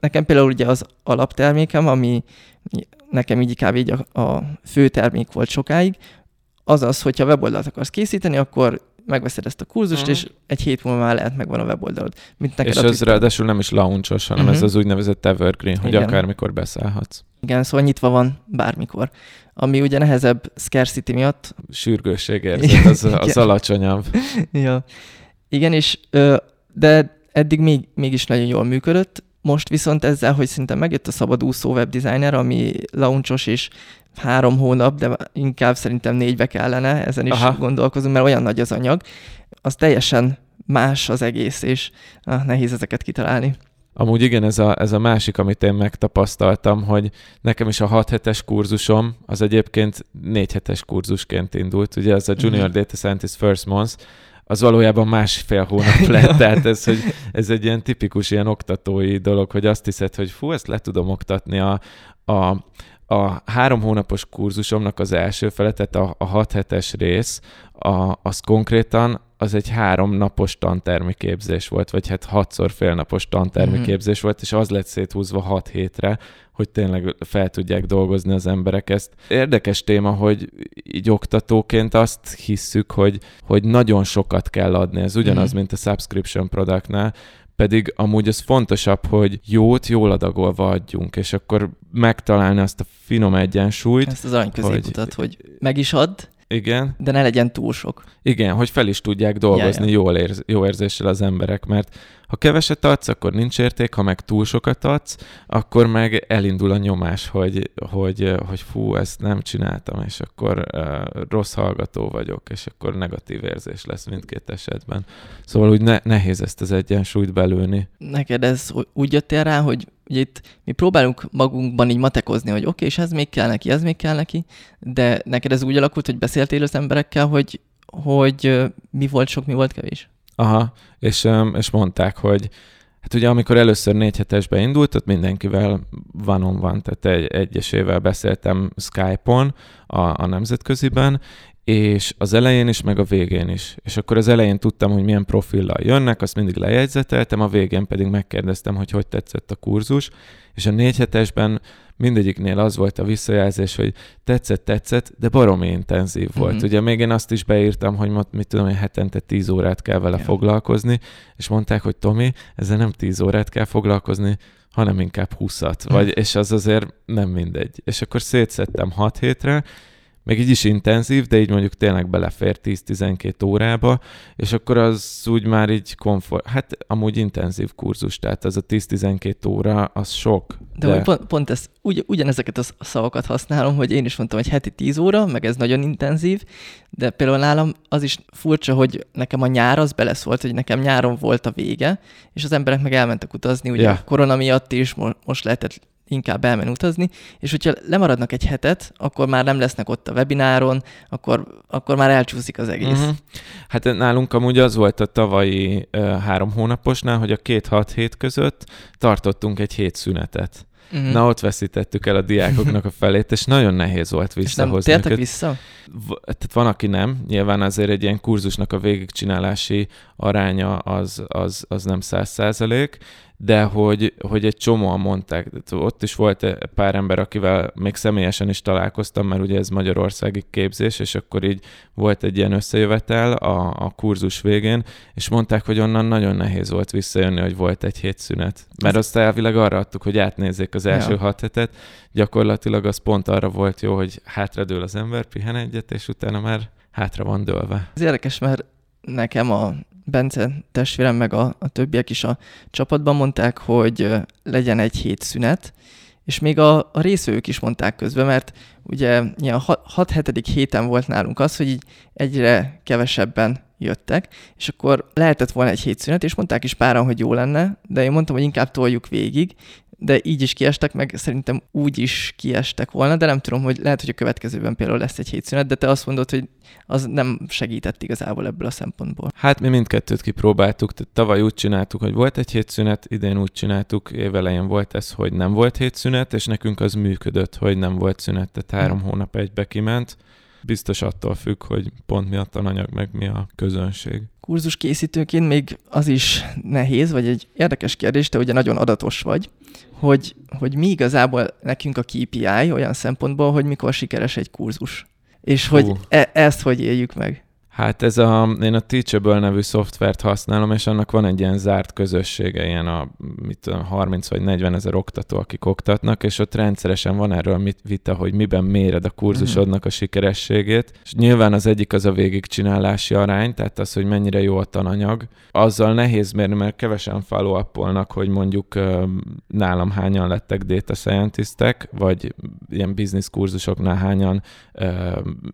Nekem például ugye az alaptermékem, ami nekem így kb. így a, a fő termék volt sokáig, az az, hogyha weboldalt akarsz készíteni, akkor megveszed ezt a kurzust, uh-huh. és egy hét múlva már lehet megvan a weboldalod. Mint neked és ez Twitter. ráadásul nem is launchos, hanem uh-huh. ez az úgynevezett evergreen, hogy Igen. akármikor beszállhatsz. Igen, szóval nyitva van bármikor. Ami ugye nehezebb scarcity miatt. Sürgősség (laughs) érzet, az, az alacsonyabb. ja. Igen, és de eddig még, mégis nagyon jól működött. Most viszont ezzel, hogy szinte megjött a szabadúszó webdesigner, ami launchos és három hónap, de inkább szerintem négybe kellene, ezen is Aha. gondolkozunk, mert olyan nagy az anyag, az teljesen más az egész, és ah, nehéz ezeket kitalálni. Amúgy igen, ez a, ez a másik, amit én megtapasztaltam, hogy nekem is a 6 hetes kurzusom, az egyébként 4 hetes kurzusként indult, ugye ez a Junior mm-hmm. Data Scientist First Month, az valójában másfél hónap (laughs) lett, tehát ez, hogy ez egy ilyen tipikus ilyen oktatói dolog, hogy azt hiszed, hogy fú, ezt le tudom oktatni a, a a három hónapos kurzusomnak az első fele, tehát a, a hat hetes rész, a, az konkrétan az egy három napos tantermi képzés volt, vagy hát hatszor fél napos tantermi mm-hmm. képzés volt, és az lett széthúzva hat hétre, hogy tényleg fel tudják dolgozni az emberek ezt. Érdekes téma, hogy így oktatóként azt hisszük, hogy, hogy nagyon sokat kell adni. Ez ugyanaz, mm-hmm. mint a subscription productnál, pedig amúgy az fontosabb, hogy jót jól adagolva adjunk, és akkor megtalálni azt a finom egyensúlyt. Ezt az aranyközéputat, hogy, hogy meg is add, igen. De ne legyen túl sok. Igen, hogy fel is tudják dolgozni ja, ja. Jól érz, jó érzéssel az emberek, mert ha keveset adsz, akkor nincs érték, ha meg túl sokat adsz, akkor meg elindul a nyomás, hogy, hogy, hogy fú, ezt nem csináltam, és akkor uh, rossz hallgató vagyok, és akkor negatív érzés lesz mindkét esetben. Szóval úgy ne, nehéz ezt az egyensúlyt belőni. Neked ez úgy jöttél rá, hogy ugye itt mi próbálunk magunkban így matekozni, hogy oké, okay, és ez még kell neki, ez még kell neki, de neked ez úgy alakult, hogy beszéltél az emberekkel, hogy, hogy mi volt sok, mi volt kevés? Aha, és, és mondták, hogy hát ugye amikor először négy hetesbe indult, ott mindenkivel van on van, tehát egy, egyesével beszéltem Skype-on a, a nemzetköziben, és az elején is, meg a végén is. És akkor az elején tudtam, hogy milyen profillal jönnek, azt mindig lejegyzeteltem, a végén pedig megkérdeztem, hogy hogy tetszett a kurzus, és a négy hetesben mindegyiknél az volt a visszajelzés, hogy tetszett, tetszett, de baromi intenzív volt. Mm-hmm. Ugye még én azt is beírtam, hogy mit tudom, hogy hetente 10 órát kell vele yeah. foglalkozni, és mondták, hogy Tomi, ezzel nem 10 órát kell foglalkozni, hanem inkább 20-at, vagy, mhm. és az azért nem mindegy. És akkor szétszettem 6 hétre, meg így is intenzív, de így mondjuk tényleg belefér 10-12 órába, és akkor az úgy már így komfort, hát amúgy intenzív kurzus, tehát az a 10-12 óra, az sok. De, de... Pont, pont ezt, ugy, ugyanezeket a szavakat használom, hogy én is mondtam, hogy heti 10 óra, meg ez nagyon intenzív, de például nálam az is furcsa, hogy nekem a nyár az beleszólt, hogy nekem nyáron volt a vége, és az emberek meg elmentek utazni, ugye yeah. korona miatt is most lehetett inkább elmen utazni, és hogyha lemaradnak egy hetet, akkor már nem lesznek ott a webináron, akkor, akkor már elcsúszik az egész. Uh-huh. Hát nálunk amúgy az volt a tavalyi uh, három hónaposnál, hogy a két-hat hét között tartottunk egy hét szünetet. Uh-huh. Na, ott veszítettük el a diákoknak a (laughs) felét, és nagyon nehéz volt visszahozni. És nem vissza? Tehát van, aki nem. Nyilván azért egy ilyen kurzusnak a végigcsinálási aránya az, az, az nem száz százalék, de hogy, hogy egy csomóan mondták, ott is volt pár ember, akivel még személyesen is találkoztam, mert ugye ez magyarországi képzés, és akkor így volt egy ilyen összejövetel a, a kurzus végén, és mondták, hogy onnan nagyon nehéz volt visszajönni, hogy volt egy hét szünet. Mert azt elvileg arra adtuk, hogy átnézzék az első ja. hat hetet, gyakorlatilag az pont arra volt jó, hogy hátradől az ember, pihen egyet, és utána már hátra van dőlve. Ez érdekes, mert nekem a Bence testvérem meg a, a többiek is a csapatban mondták, hogy legyen egy hét szünet, és még a, a részvők is mondták közben, mert ugye ilyen 6-7. héten volt nálunk az, hogy így egyre kevesebben jöttek, és akkor lehetett volna egy hétszünet, és mondták is páran, hogy jó lenne, de én mondtam, hogy inkább toljuk végig, de így is kiestek, meg szerintem úgy is kiestek volna, de nem tudom, hogy lehet, hogy a következőben például lesz egy hétszünet, de te azt mondod, hogy az nem segített igazából ebből a szempontból. Hát mi mindkettőt kipróbáltuk, tehát tavaly úgy csináltuk, hogy volt egy hétszünet, idén úgy csináltuk, évelején volt ez, hogy nem volt hétszünet, és nekünk az működött, hogy nem volt szünet, tehát három hmm. hónap egybe kiment biztos attól függ, hogy pont mi a tananyag, meg mi a közönség. Kurzus készítőként még az is nehéz, vagy egy érdekes kérdés, te ugye nagyon adatos vagy, hogy, hogy mi igazából nekünk a KPI olyan szempontból, hogy mikor sikeres egy kurzus. És hogy e- ezt hogy éljük meg? Hát ez a, én a Teachable nevű szoftvert használom, és annak van egy ilyen zárt közössége, ilyen a mit, 30 vagy 40 ezer oktató, akik oktatnak, és ott rendszeresen van erről mit, vita, hogy miben méred a kurzusodnak a sikerességét. És nyilván az egyik az a végigcsinálási arány, tehát az, hogy mennyire jó a tananyag. Azzal nehéz mérni, mert kevesen follow hogy mondjuk nálam hányan lettek data scientistek, vagy ilyen business kurzusoknál hányan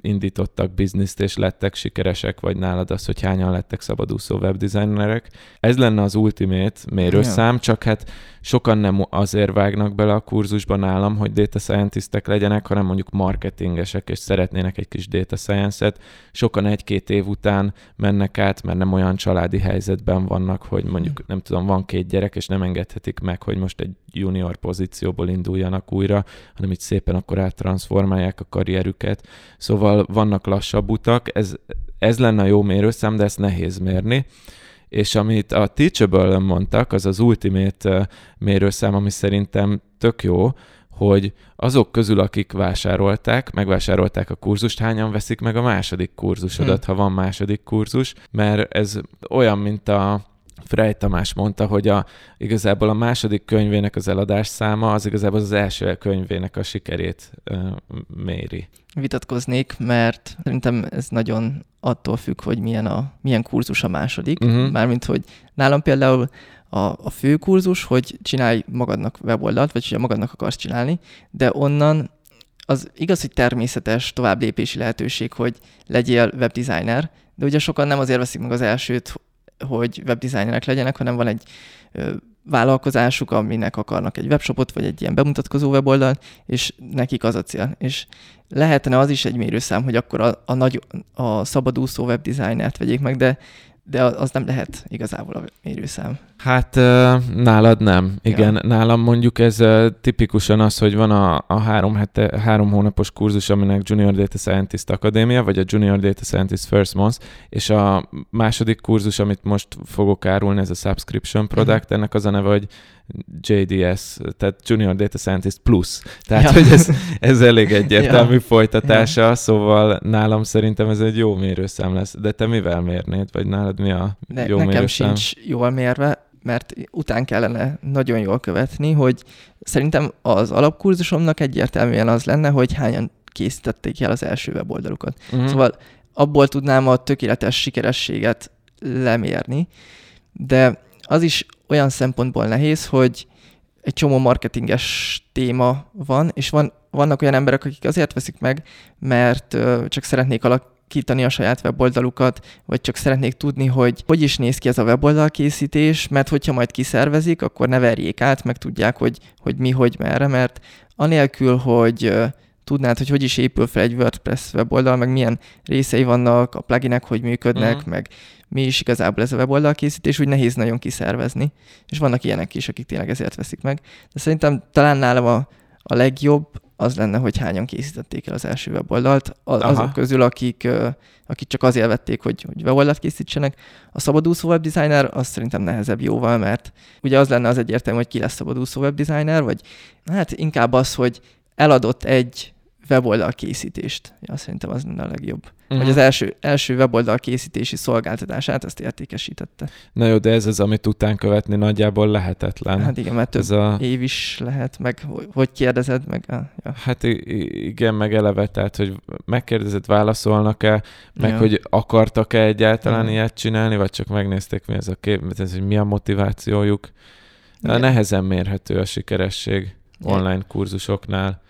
indítottak bizniszt és lettek sikeresek sikeresek, vagy nálad az, hogy hányan lettek szabadúszó webdesignerek. Ez lenne az ultimate mérőszám, csak hát sokan nem azért vágnak bele a kurzusba nálam, hogy data scientistek legyenek, hanem mondjuk marketingesek, és szeretnének egy kis data science-et. Sokan egy-két év után mennek át, mert nem olyan családi helyzetben vannak, hogy mondjuk, nem tudom, van két gyerek, és nem engedhetik meg, hogy most egy junior pozícióból induljanak újra, hanem itt szépen akkor áttransformálják a karrierüket. Szóval vannak lassabb utak, ez, ez lenne a jó mérőszám, de ezt nehéz mérni és amit a teachable mondtak, az az ultimate mérőszám, ami szerintem tök jó, hogy azok közül, akik vásárolták, megvásárolták a kurzust, hányan veszik meg a második kurzusodat, hmm. ha van második kurzus, mert ez olyan, mint a Frey Tamás mondta, hogy a, igazából a második könyvének az eladás száma az igazából az első könyvének a sikerét uh, méri. Vitatkoznék, mert szerintem ez nagyon attól függ, hogy milyen, a, milyen kurzus a második. Uh-huh. Mármint, hogy nálam például a, a fő kurzus, hogy csinálj magadnak weboldalt, vagy hogy magadnak akarsz csinálni, de onnan az igaz, hogy természetes továbblépési lehetőség, hogy legyél webdesigner, de ugye sokan nem azért veszik meg az elsőt, hogy webdesignerek legyenek, hanem van egy vállalkozásuk, aminek akarnak egy webshopot, vagy egy ilyen bemutatkozó weboldalt, és nekik az a cél. És lehetne az is egy mérőszám, hogy akkor a, a, nagy, a szabadúszó webdesignert vegyék meg, de de az nem lehet igazából a mérőszám. Hát nálad nem. Igen, ja. nálam mondjuk ez tipikusan az, hogy van a, a három, hete, három hónapos kurzus, aminek Junior Data Scientist Akadémia, vagy a Junior Data Scientist First Month, és a második kurzus, amit most fogok árulni, ez a Subscription Product, uh-huh. ennek az a neve, hogy JDS, tehát Junior Data Scientist Plus. Tehát, ja. hogy ez, ez elég egyértelmű (laughs) ja. folytatása, ja. szóval nálam szerintem ez egy jó mérőszám lesz. De te mivel mérnéd, vagy nálad mi a De jó nekem mérőszám? sincs jól mérve, mert után kellene nagyon jól követni, hogy szerintem az alapkurzusomnak egyértelműen az lenne, hogy hányan készítették el az első weboldalukat. Uh-huh. Szóval abból tudnám a tökéletes sikerességet lemérni, de az is olyan szempontból nehéz, hogy egy csomó marketinges téma van, és van, vannak olyan emberek, akik azért veszik meg, mert csak szeretnék alakítani a saját weboldalukat, vagy csak szeretnék tudni, hogy hogy is néz ki ez a weboldal készítés, mert hogyha majd kiszervezik, akkor ne verjék át, meg tudják, hogy, hogy mi, hogy, merre, mert anélkül, hogy tudnád, hogy hogy is épül fel egy WordPress weboldal, meg milyen részei vannak, a pluginek hogy működnek, uh-huh. meg mi is igazából ez a weboldal készítés, úgy nehéz nagyon kiszervezni. És vannak ilyenek is, akik tényleg ezért veszik meg. De szerintem talán nálam a, a legjobb az lenne, hogy hányan készítették el az első weboldalt, az, azok közül, akik, akik csak azért vették, hogy, hogy weboldalt készítsenek. A szabadúszó webdesigner az szerintem nehezebb jóval, mert ugye az lenne az egyértelmű, hogy ki lesz szabadúszó webdesigner, vagy hát inkább az, hogy eladott egy weboldal készítést. Ja, szerintem az lenne a legjobb. Uh-huh. Hogy az első, első weboldal készítési szolgáltatását azt értékesítette. Na jó, de ez az, amit után követni nagyjából lehetetlen. Hát igen, mert több ez a... év is lehet, meg hogy kérdezed, meg... Ah, ja. Hát igen, meg eleve, tehát, hogy megkérdezed, válaszolnak-e, meg ja. hogy akartak-e egyáltalán ja. ilyet csinálni, vagy csak megnézték, mi ez a kép, ez, hogy mi a motivációjuk. Ja. Nehezen mérhető a sikeresség online kurzusoknál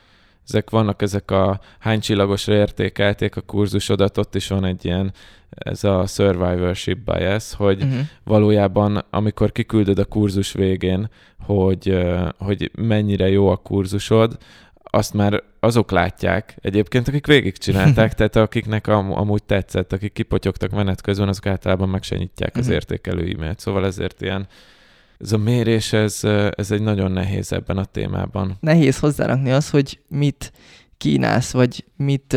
ezek vannak ezek a hány csillagosra értékelték a kurzusodat, ott is van egy ilyen, ez a survivorship bias, hogy uh-huh. valójában amikor kiküldöd a kurzus végén, hogy, hogy mennyire jó a kurzusod, azt már azok látják egyébként, akik végigcsinálták, (laughs) tehát akiknek am- amúgy tetszett, akik kipotyogtak menet közben, azok általában meg se nyitják az uh-huh. értékelő e-mailt. Szóval ezért ilyen ez a mérés, ez, ez egy nagyon nehéz ebben a témában. Nehéz hozzárakni az, hogy mit kínálsz, vagy mit,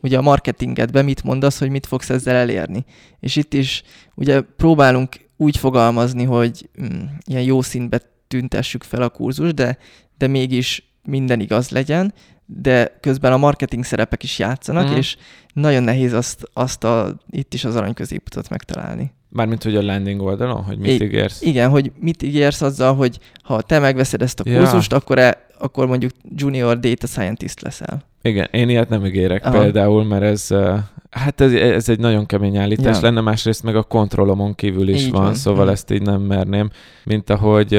ugye a marketingedben mit mondasz, hogy mit fogsz ezzel elérni. És itt is ugye próbálunk úgy fogalmazni, hogy mm, ilyen jó színbe tüntessük fel a kurzus, de, de mégis minden igaz legyen, de közben a marketing szerepek is játszanak, mm. és nagyon nehéz azt, azt a, itt is az arany középutat megtalálni. Mármint, hogy a landing oldalon, hogy mit I- ígérsz? Igen, hogy mit ígérsz azzal, hogy ha te megveszed ezt a kurzust, ja. akkor, e, akkor mondjuk junior data scientist leszel. Igen, én ilyet nem ígérek Aha. például, mert ez, hát ez, ez egy nagyon kemény állítás ja. lenne, másrészt meg a kontrollomon kívül is így van, van, szóval mm. ezt így nem merném, mint ahogy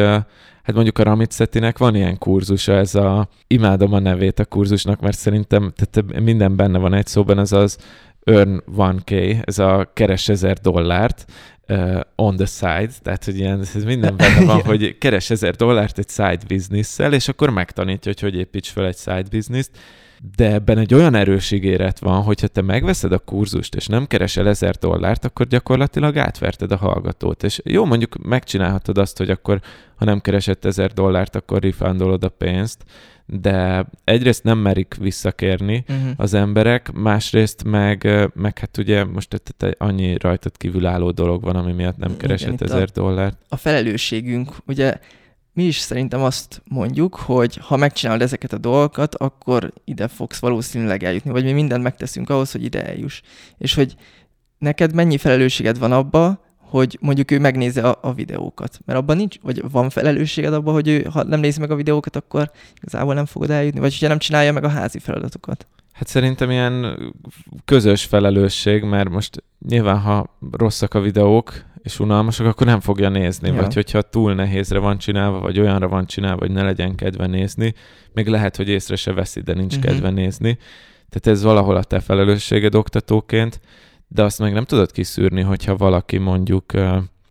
hát mondjuk a Ramit Szetinek van ilyen kurzusa, ez a, imádom a nevét a kurzusnak, mert szerintem tehát minden benne van egy szóban, ez az earn 1K, ez a keres ezer dollárt, uh, on the side, tehát hogy ilyen, ez minden benne van, (laughs) hogy keres ezer dollárt egy side business és akkor megtanítja, hogy hogy építs fel egy side business-t, de ebben egy olyan erős ígéret van, hogyha te megveszed a kurzust, és nem keresel ezer dollárt, akkor gyakorlatilag átverted a hallgatót. És jó, mondjuk megcsinálhatod azt, hogy akkor, ha nem keresett ezer dollárt, akkor refundolod a pénzt, de egyrészt nem merik visszakérni uh-huh. az emberek, másrészt meg, meg hát ugye most tehát annyi rajtad kívülálló dolog van, ami miatt nem keresett ezer a, dollárt. A felelősségünk, ugye mi is szerintem azt mondjuk, hogy ha megcsinálod ezeket a dolgokat, akkor ide fogsz valószínűleg eljutni, vagy mi mindent megteszünk ahhoz, hogy ide eljuss. És hogy neked mennyi felelősséged van abba, hogy mondjuk ő megnézze a, a videókat. Mert abban nincs, vagy van felelősséged abban, hogy ő, ha nem nézi meg a videókat, akkor igazából nem fogod eljutni, vagy hogyha nem csinálja meg a házi feladatokat. Hát szerintem ilyen közös felelősség, mert most nyilván, ha rosszak a videók, és unalmasak, akkor nem fogja nézni. Ja. Vagy hogyha túl nehézre van csinálva, vagy olyanra van csinálva, hogy ne legyen kedve nézni, még lehet, hogy észre se veszi, de nincs uh-huh. kedve nézni. Tehát ez valahol a te felelősséged oktatóként, de azt meg nem tudod kiszűrni, hogyha valaki mondjuk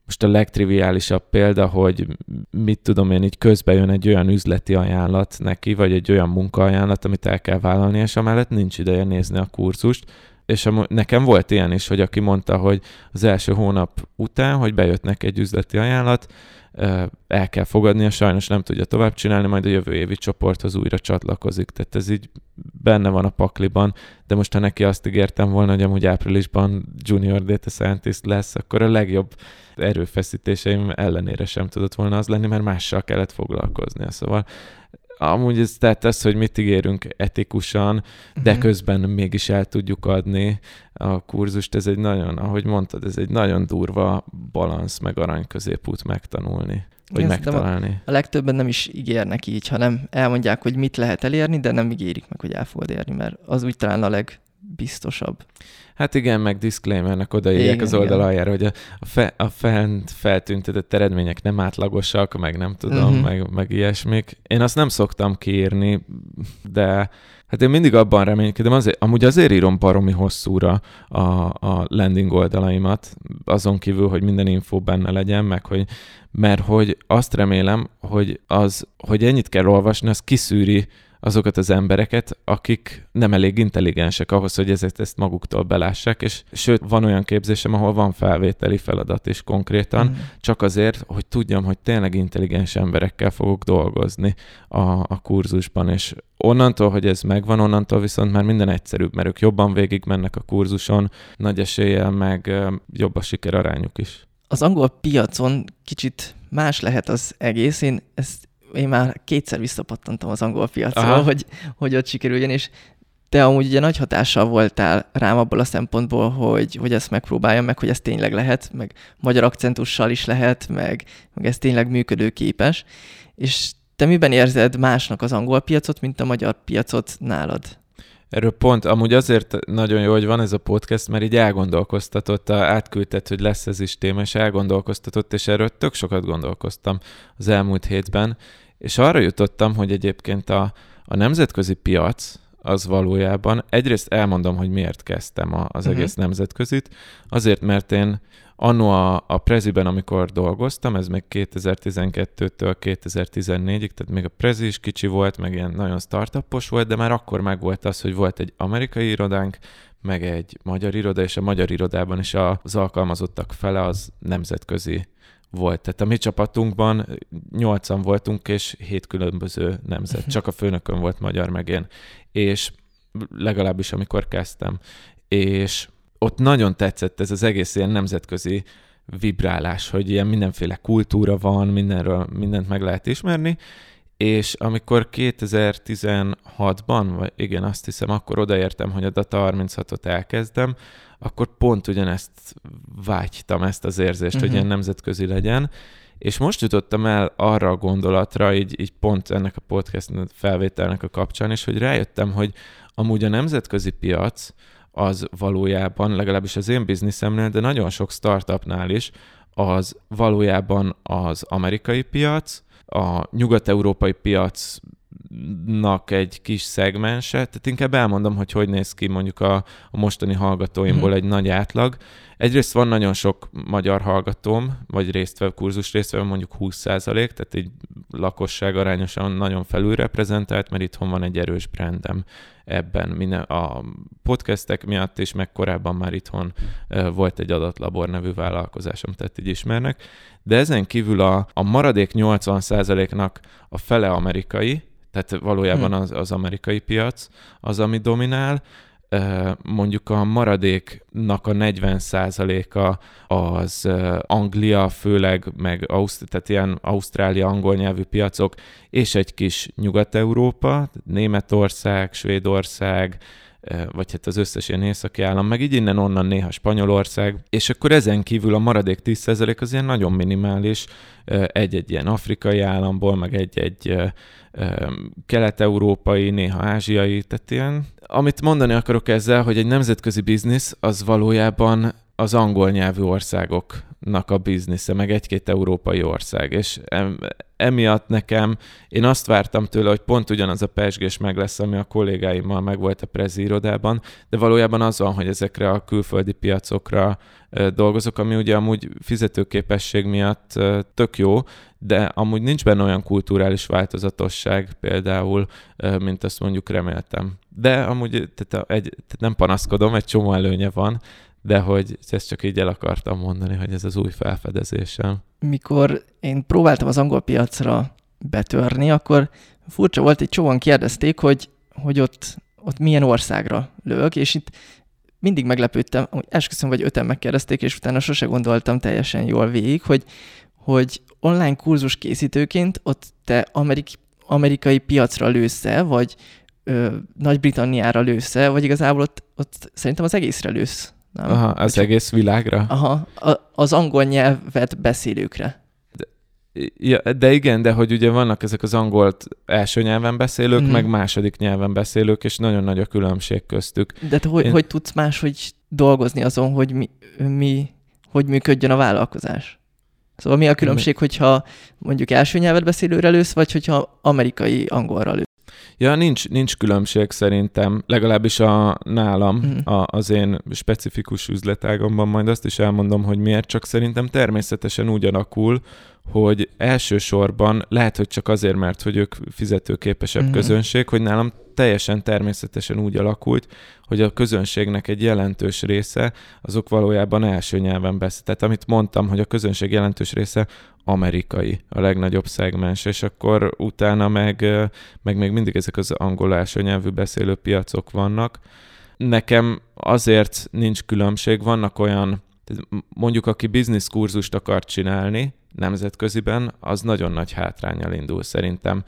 most a legtriviálisabb példa, hogy mit tudom én, így közben jön egy olyan üzleti ajánlat neki, vagy egy olyan munkaajánlat, amit el kell vállalni, és amellett nincs ideje nézni a kurzust, és a, nekem volt ilyen is, hogy aki mondta, hogy az első hónap után, hogy bejött neki egy üzleti ajánlat, el kell fogadnia, sajnos nem tudja tovább csinálni, majd a jövő évi csoporthoz újra csatlakozik. Tehát ez így benne van a pakliban, de most ha neki azt ígértem volna, hogy amúgy áprilisban junior data scientist lesz, akkor a legjobb erőfeszítéseim ellenére sem tudott volna az lenni, mert mással kellett foglalkoznia. Szóval amúgy ez tehát ez, hogy mit ígérünk etikusan, uh-huh. de mhm. közben mégis el tudjuk adni a kurzust, ez egy nagyon, ahogy mondtad, ez egy nagyon durva balansz, meg arany középút megtanulni, vagy megtalálni. A, a legtöbben nem is ígérnek így, hanem elmondják, hogy mit lehet elérni, de nem ígérik meg, hogy el fogod érni, mert az úgy talán a legbiztosabb. Hát igen, meg disclaimernek odaírják az oldal aljára, hogy a, a, fe, a fent feltüntetett eredmények nem átlagosak, meg nem tudom, uh-huh. meg, meg ilyesmik. Én azt nem szoktam kiírni, de hát én mindig abban reménykedem, azért, amúgy azért írom baromi hosszúra a, a landing oldalaimat, azon kívül, hogy minden info benne legyen, meg hogy, mert hogy azt remélem, hogy az, hogy ennyit kell olvasni, az kiszűri azokat az embereket, akik nem elég intelligensek ahhoz, hogy ezeket ezt maguktól belássák, és sőt, van olyan képzésem, ahol van felvételi feladat is konkrétan, mm. csak azért, hogy tudjam, hogy tényleg intelligens emberekkel fogok dolgozni a, a kurzusban, és onnantól, hogy ez megvan, onnantól viszont már minden egyszerűbb, mert ők jobban végig mennek a kurzuson, nagy eséllyel meg jobb a sikerarányuk is. Az angol piacon kicsit más lehet az egész. Én ezt én már kétszer visszapattantam az angol piacról, hogy, hogy ott sikerüljön, és te amúgy ugye nagy hatással voltál rám abból a szempontból, hogy, hogy ezt megpróbáljam, meg hogy ez tényleg lehet, meg magyar akcentussal is lehet, meg, meg ez tényleg működőképes. És te miben érzed másnak az angol piacot, mint a magyar piacot nálad? Erről pont, amúgy azért nagyon jó, hogy van ez a podcast, mert így elgondolkoztatott, átküldtet, hogy lesz ez is téma, és elgondolkoztatott, és erről tök sokat gondolkoztam az elmúlt hétben, és arra jutottam, hogy egyébként a, a nemzetközi piac az valójában, egyrészt elmondom, hogy miért kezdtem az uh-huh. egész nemzetközit, azért, mert én Anno a, a Preziben, amikor dolgoztam, ez még 2012-től 2014-ig, tehát még a Prezi is kicsi volt, meg ilyen nagyon startupos volt, de már akkor meg volt az, hogy volt egy amerikai irodánk, meg egy magyar iroda, és a magyar irodában is az alkalmazottak fele az nemzetközi volt. Tehát a mi csapatunkban nyolcan voltunk, és hét különböző nemzet. Csak a főnökön volt magyar, meg én. És legalábbis amikor kezdtem. És ott nagyon tetszett ez az egész ilyen nemzetközi vibrálás, hogy ilyen mindenféle kultúra van, mindenről mindent meg lehet ismerni, és amikor 2016-ban, vagy igen, azt hiszem, akkor odaértem, hogy a Data 36-ot elkezdem, akkor pont ugyanezt vágytam, ezt az érzést, uh-huh. hogy mhm. ilyen nemzetközi legyen, és most jutottam el arra a gondolatra, így, így pont ennek a podcast felvételnek a kapcsán is, hogy rájöttem, hogy amúgy a nemzetközi piac az valójában, legalábbis az én bizniszemnél, de nagyon sok startupnál is, az valójában az amerikai piac, a nyugat-európai piac nak egy kis szegmense, tehát inkább elmondom, hogy hogy néz ki mondjuk a, a mostani hallgatóimból mm. egy nagy átlag. Egyrészt van nagyon sok magyar hallgatóm, vagy résztvevő, kurzus résztvevő, mondjuk 20% tehát egy lakosság arányosan nagyon felülreprezentált, mert itthon van egy erős brandem ebben. Minden, a podcastek miatt is, meg korábban már itthon volt egy adatlabor nevű vállalkozásom, tehát így ismernek. De ezen kívül a, a maradék 80%-nak a fele amerikai, tehát valójában hm. az, az amerikai piac az, ami dominál, mondjuk a maradéknak a 40%-a az Anglia, főleg meg Auszt- tehát ilyen Ausztrália angol nyelvű piacok, és egy kis Nyugat-Európa, Németország, Svédország, vagy hát az összes ilyen északi állam, meg így innen-onnan néha Spanyolország, és akkor ezen kívül a maradék 10% az ilyen nagyon minimális, egy-egy ilyen afrikai államból, meg egy-egy kelet-európai, néha ázsiai, tehát ilyen. Amit mondani akarok ezzel, hogy egy nemzetközi biznisz az valójában az angol nyelvű országoknak a biznisze, meg egy-két európai ország, és emiatt nekem, én azt vártam tőle, hogy pont ugyanaz a pesgés meg lesz, ami a kollégáimmal meg volt a Prezi irodában, de valójában az van, hogy ezekre a külföldi piacokra dolgozok, ami ugye amúgy fizetőképesség miatt tök jó, de amúgy nincs benne olyan kulturális változatosság például, mint azt mondjuk reméltem. De amúgy tehát egy, tehát nem panaszkodom, egy csomó előnye van, de hogy ezt csak így el akartam mondani, hogy ez az új felfedezésem. Mikor én próbáltam az angol piacra betörni, akkor furcsa volt, egy csomóan kérdezték, hogy, hogy ott, ott milyen országra lövök, és itt mindig meglepődtem, hogy esküszöm, vagy öten megkérdezték, és utána sose gondoltam teljesen jól végig, hogy, hogy online kurzus készítőként ott te amerik, amerikai piacra lősz vagy Nagy-Britanniára lősz vagy igazából ott, ott szerintem az egészre lősz. Nem? Aha, az Hogy egész világra? Aha, a, az angol nyelvet beszélőkre. De, ja, de igen, de hogy ugye vannak ezek az angolt első nyelven beszélők, mm. meg második nyelven beszélők, és nagyon nagy a különbség köztük. De te hogy, Én... hogy tudsz máshogy dolgozni azon, hogy mi, mi, hogy működjön a vállalkozás? Szóval mi a különbség, hogyha mondjuk első nyelvet beszélőre lősz, vagy hogyha amerikai angolra lősz? Ja, nincs, nincs különbség szerintem, legalábbis a nálam, mm. a, az én specifikus üzletágomban, majd azt is elmondom, hogy miért, csak szerintem természetesen úgy alakul, hogy elsősorban lehet, hogy csak azért, mert hogy ők fizetőképesebb mm. közönség, hogy nálam teljesen természetesen úgy alakult, hogy a közönségnek egy jelentős része azok valójában első nyelven beszél. Tehát amit mondtam, hogy a közönség jelentős része amerikai, a legnagyobb szegmens, és akkor utána meg, meg még mindig ezek az angol első nyelvű beszélő piacok vannak. Nekem azért nincs különbség, vannak olyan, mondjuk aki biznisz kurzust akar csinálni, nemzetköziben, az nagyon nagy hátrányal indul szerintem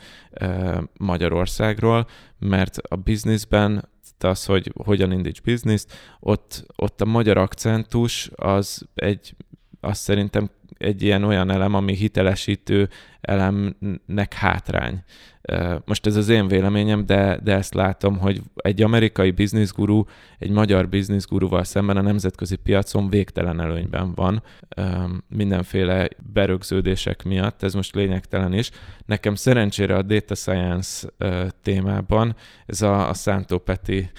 Magyarországról, mert a bizniszben az, hogy hogyan indíts bizniszt, ott, ott a magyar akcentus az egy, azt szerintem egy ilyen olyan elem, ami hitelesítő elemnek hátrány. Most ez az én véleményem, de, de ezt látom, hogy egy amerikai bizniszguru egy magyar bizniszguruval szemben a nemzetközi piacon végtelen előnyben van mindenféle berögződések miatt, ez most lényegtelen is. Nekem szerencsére a data science témában ez a, a Szántó Peti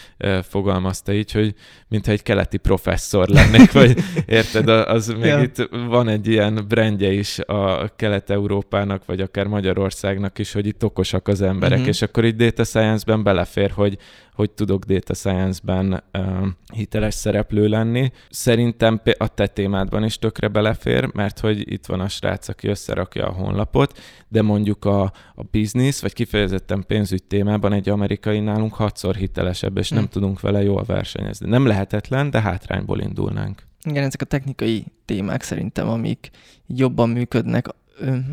fogalmazta így, hogy mintha egy keleti professzor lennék, vagy (laughs) érted, az még ja. itt van egy ilyen brandje is a Kelet-Európának, vagy akár Magyarországnak is, hogy itt okosak az emberek, uh-huh. és akkor itt data science-ben belefér, hogy hogy tudok data science-ben uh, hiteles szereplő lenni. Szerintem a te témádban is tökre belefér, mert hogy itt van a srác, aki összerakja a honlapot, de mondjuk a, a business, vagy kifejezetten pénzügy témában egy amerikai nálunk hatszor hitelesebb, és hmm. nem hm. tudunk vele jól versenyezni. Nem lehetetlen, de hátrányból indulnánk. Igen, ezek a technikai témák szerintem, amik jobban működnek,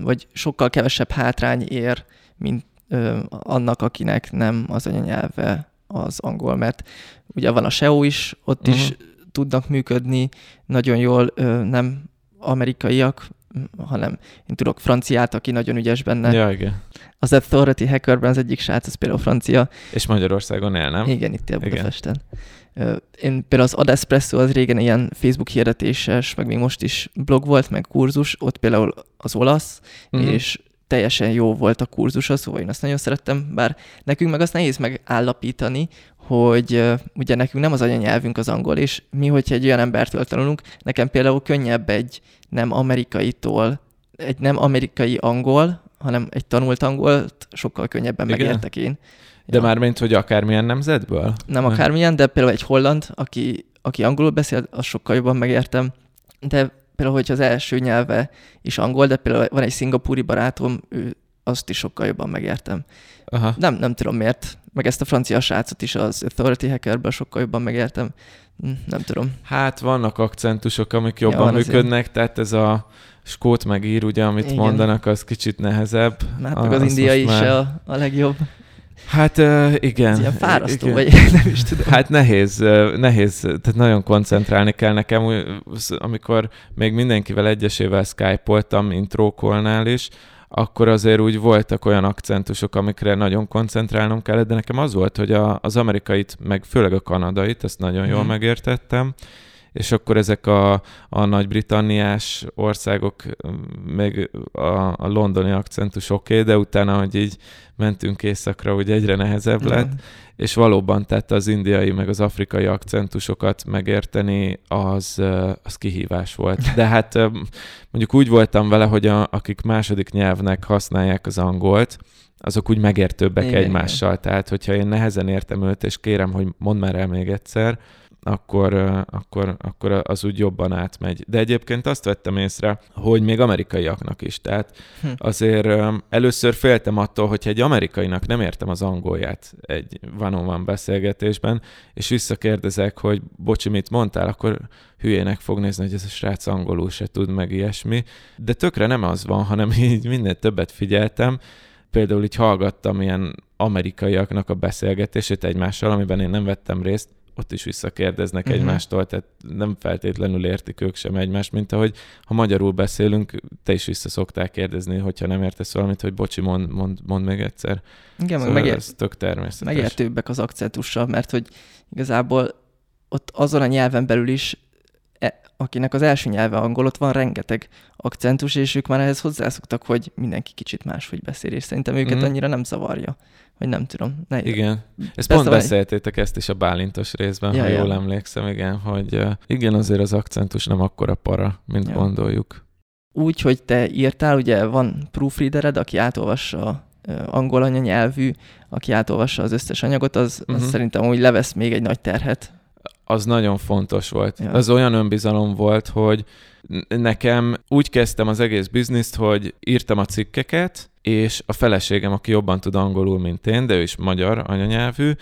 vagy sokkal kevesebb hátrány ér, mint annak, akinek nem az anyanyelve az angol, mert ugye van a SEO is, ott uh-huh. is mhm. tudnak működni nagyon jól, nem amerikaiak, hanem én tudok franciát, aki nagyon ügyes benne. Ja, igen. Az Authority Hackerben az egyik srác, az például francia. És Magyarországon él, nem? Igen, itt Budapesten. Én például az Adespresso az régen ilyen Facebook hirdetéses, meg még most is blog volt, meg kurzus, ott például az olasz, uh-huh. és teljesen jó volt a kurzusa, szóval én azt nagyon szerettem, bár nekünk meg azt nehéz megállapítani, hogy uh, ugye nekünk nem az anyanyelvünk az angol, és mi, hogyha egy olyan embertől tanulunk, nekem például könnyebb egy nem amerikaitól, egy nem amerikai angol, hanem egy tanult angolt sokkal könnyebben Igen? megértek én. De ja. már mint, hogy akármilyen nemzetből? Nem akármilyen, de például egy holland, aki, aki angolul beszél, az sokkal jobban megértem. De például, hogyha az első nyelve is angol, de például van egy szingapúri barátom, ő azt is sokkal jobban megértem. Aha. Nem, nem tudom miért. Meg ezt a francia srácot is az Authority Hackerből sokkal jobban megértem. Hm, Nem tudom. Hát vannak akcentusok, amik jobban ja, azért. működnek, tehát ez a skót meg ír, ugye, amit Igen. Mondanak, az kicsit nehezebb. Hát meg az azt indiai már- a, a legjobb. Hát uh, igen. Ez ilyen fárasztó, igen. vagy nem is tudom. Hát nehéz, nehéz, tehát nagyon koncentrálni kell nekem, amikor még mindenkivel egyesével skype-oltam intrókolnál is, akkor azért úgy voltak olyan akcentusok, amikre nagyon koncentrálnom kellett, de nekem az volt, hogy a, az amerikait, meg főleg a kanadait, ezt nagyon jól Mhm. megértettem, és akkor ezek a, a nagy-britanniás országok, meg a, a londoni akcentus oké, okay, de utána, hogy így mentünk északra, úgy egyre nehezebb lett, és valóban tehát az indiai meg az afrikai akcentusokat megérteni, az, az kihívás volt. De hát mondjuk úgy voltam vele, hogy a, akik második nyelvnek használják az angolt, azok úgy megértőbbek Igen, egymással. Tehát, hogyha én nehezen értem őt, és kérem, hogy mondd már el még egyszer, akkor, akkor, akkor az úgy jobban átmegy. De egyébként azt vettem észre, hogy még amerikaiaknak is. Tehát Hm. azért először féltem attól, hogyha egy amerikainak nem értem az angolját egy van-on-van beszélgetésben, és visszakérdezek, hogy bocsi, mit mondtál, akkor hülyének fog nézni, hogy ez a srác angolul se tud, meg ilyesmi. De tökre nem az van, hanem így minél többet figyeltem, például így hallgattam ilyen amerikaiaknak a beszélgetését egymással, amiben én nem vettem részt, ott is visszakérdeznek uh-huh. egymástól, tehát nem feltétlenül értik ők sem egymást, mint ahogy ha magyarul beszélünk, te is vissza szoktál kérdezni, hogyha nem értesz valamit, hogy bocsi, mond, mond, mond még egyszer. Igen, meg Szóval megér, ez tök természetes. megértőbbek az akcentussal, mert hogy igazából ott azon a nyelven belül is, e, akinek az első nyelve angol, ott van rengeteg akcentus, és ők már ehhez hozzászoktak, hogy mindenki kicsit máshogy beszél, és szerintem őket Mhm. annyira nem zavarja. Vagy nem tudom. Ne, Igen. Ezt pont van beszéltétek ezt is a bálintos részben, Ja, ha ja. jól emlékszem, igen, hogy igen, azért az akcentus nem akkora para, mint Ja. gondoljuk. úgy, hogy te írtál, ugye van proofreadered, aki átolvassa angol anyanyelvű, aki átolvassa az összes anyagot, az, uh-huh. az Mhm. szerintem úgy levesz még egy nagy terhet. az nagyon fontos volt. Ja. Ja. Az olyan önbizalom volt, hogy nekem úgy kezdtem az egész bizniszt, hogy írtam a cikkeket, és a feleségem, aki jobban tud angolul, mint én, de ő is magyar anyanyelvű,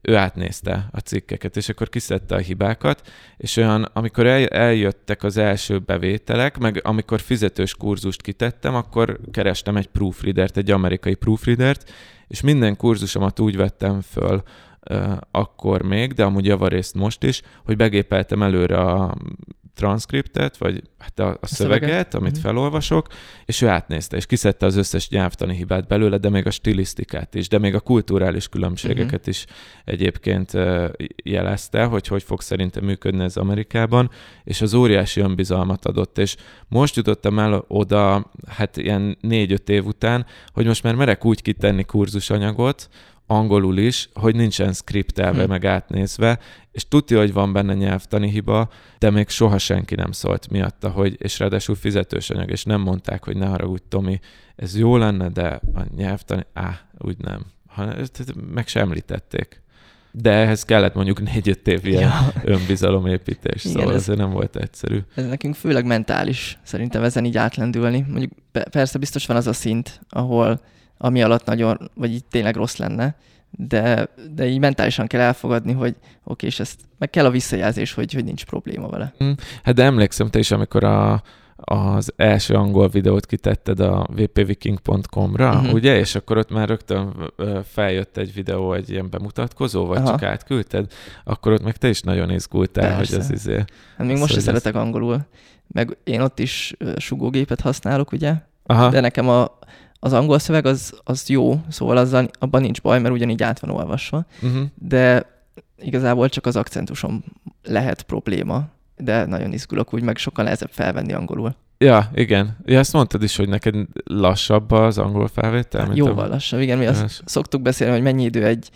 ő átnézte a cikkeket, és akkor kiszedte a hibákat, és olyan, amikor el, eljöttek az első bevételek, meg amikor fizetős kurzust kitettem, akkor kerestem egy proofreadert, egy amerikai proofreadert, és minden kurzusomat úgy vettem föl, akkor még, de amúgy javarészt most is, hogy begépeltem előre a transzkriptet, vagy hát a, a szöveget, szöveget. amit Mhm. felolvasok, és ő átnézte, és kiszedte az összes nyelvtani hibát belőle, de még a stilisztikát is, de még a kulturális különbségeket Mhm. is egyébként jelezte, hogy hogy fog szerintem működni ez Amerikában, és az óriási önbizalmat adott, és most jutottam el oda, hát ilyen négy-öt év után, hogy most már merek úgy kitenni kurzusanyagot, angolul is, hogy nincsen skriptelve, Hm. meg átnézve, és tudja, hogy van benne nyelvtani hiba, de még soha senki nem szólt miatta, hogy, és ráadásul fizetős anyag, és nem mondták, hogy ne haragudj, Tomi, ez jó lenne, de a nyelvtani, á, úgy nem. Ha, meg sem említették. De ehhez kellett mondjuk négy-öt év ilyen Ja. önbizalomépítés, Igen, szóval ez- nem volt egyszerű. Ez nekünk főleg mentális, szerintem ezen így átlendülni. Mondjuk pe- persze biztos van az a szint, ahol ami alatt nagyon, vagy így tényleg rossz lenne, de, de így mentálisan kell elfogadni, hogy oké, és ezt meg kell a visszajelzés, hogy, hogy nincs probléma vele. Hát de emlékszem te is, amikor a, az első angol videót kitetted a vpviking.com-ra, Mhm. uh-huh. ugye? És akkor ott már rögtön feljött egy videó, egy ilyen bemutatkozó, vagy Aha. Csak átküldted, akkor ott meg te is nagyon izgultál, Persze. hogy az izé... Hát még most is szeretek angolul, meg én ott is sugógépet használok, ugye? Aha, De nekem a, az angol szöveg az, az jó, szóval azzal, abban nincs baj, mert ugyanígy át van olvasva, uh-huh. de igazából csak az akcentusom lehet probléma, de nagyon izgulok úgy, meg sokkal nehezebb felvenni angolul. Ja, igen. Ja, ezt mondtad is, hogy neked lassabb az angol felvétel? mint Jóval a... lassabb, igen. Mi azt Más. szoktuk beszélni, hogy mennyi idő egy,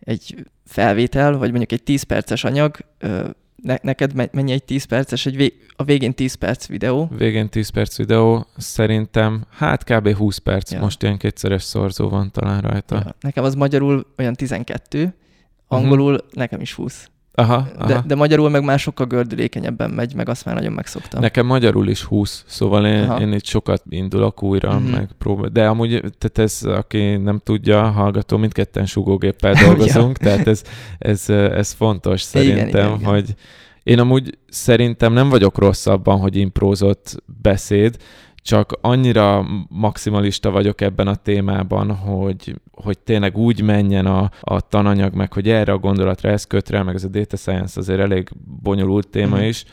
egy felvétel, vagy mondjuk egy 10 perces anyag, ne, neked me- mennyi egy 10 perces, egy vég, a végén 10 perc videó, Végén 10 perc videó, szerintem hát kb. 20 perc, Ja. most ilyen kétszeres szorzó van talán rajta. Ja, Nekem az magyarul olyan 12, angolul nekem is 20. Aha, aha. De, de magyarul meg már sokkal gördülékenyebben megy, meg azt már nagyon megszoktam. Nekem magyarul is 20, szóval én, Aha. én itt sokat indulok újra, Mhm. uh-huh. meg próbál. De amúgy, tehát ez, aki nem tudja, hallgató, mindketten sugógéppel (laughs) dolgozunk, tehát ez, ez, ez fontos Igen, szerintem, igen, igen. hogy én amúgy szerintem nem vagyok rossz abban, hogy imprózott beszéd, csak annyira maximalista vagyok ebben a témában, hogy, hogy tényleg úgy menjen a, a tananyag, meg hogy erre a gondolatra ez köt rá, meg ez a data science azért elég bonyolult téma Mhm. is,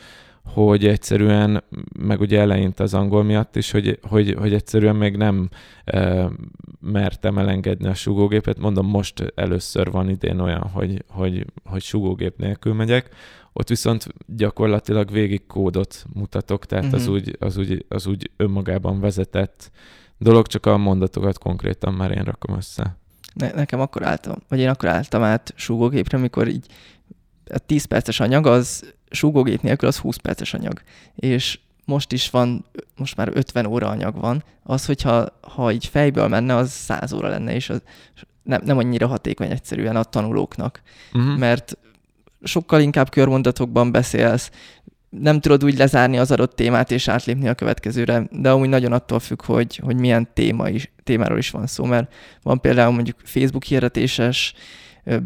hogy egyszerűen, meg ugye eleinte az angol miatt is, hogy, hogy, hogy egyszerűen még nem e, mertem elengedni a sugógépet. Mondom, most először van idén olyan, hogy, hogy, hogy sugógép nélkül megyek. Ott viszont gyakorlatilag végig kódot mutatok, tehát uh-huh. az, Mhm. úgy, az, úgy, az úgy önmagában vezetett dolog, csak a mondatokat konkrétan már én rakom össze. Ne, nekem akkor álltam, vagy én akkor álltam át súgógépre, amikor így a 10 perces anyag az súgógép nélkül az 20 perces anyag. És most is van, most már 50 óra anyag van. Az, hogyha ha így fejből menne, az 100 óra lenne, és az nem, nem annyira hatékony egyszerűen a tanulóknak. Uh-huh. Mert sokkal inkább körmondatokban beszélsz, nem tudod úgy lezárni az adott témát és átlépni a következőre, de amúgy nagyon attól függ, hogy, hogy milyen téma is, témáról is van szó, mert van például mondjuk Facebook hirdetéses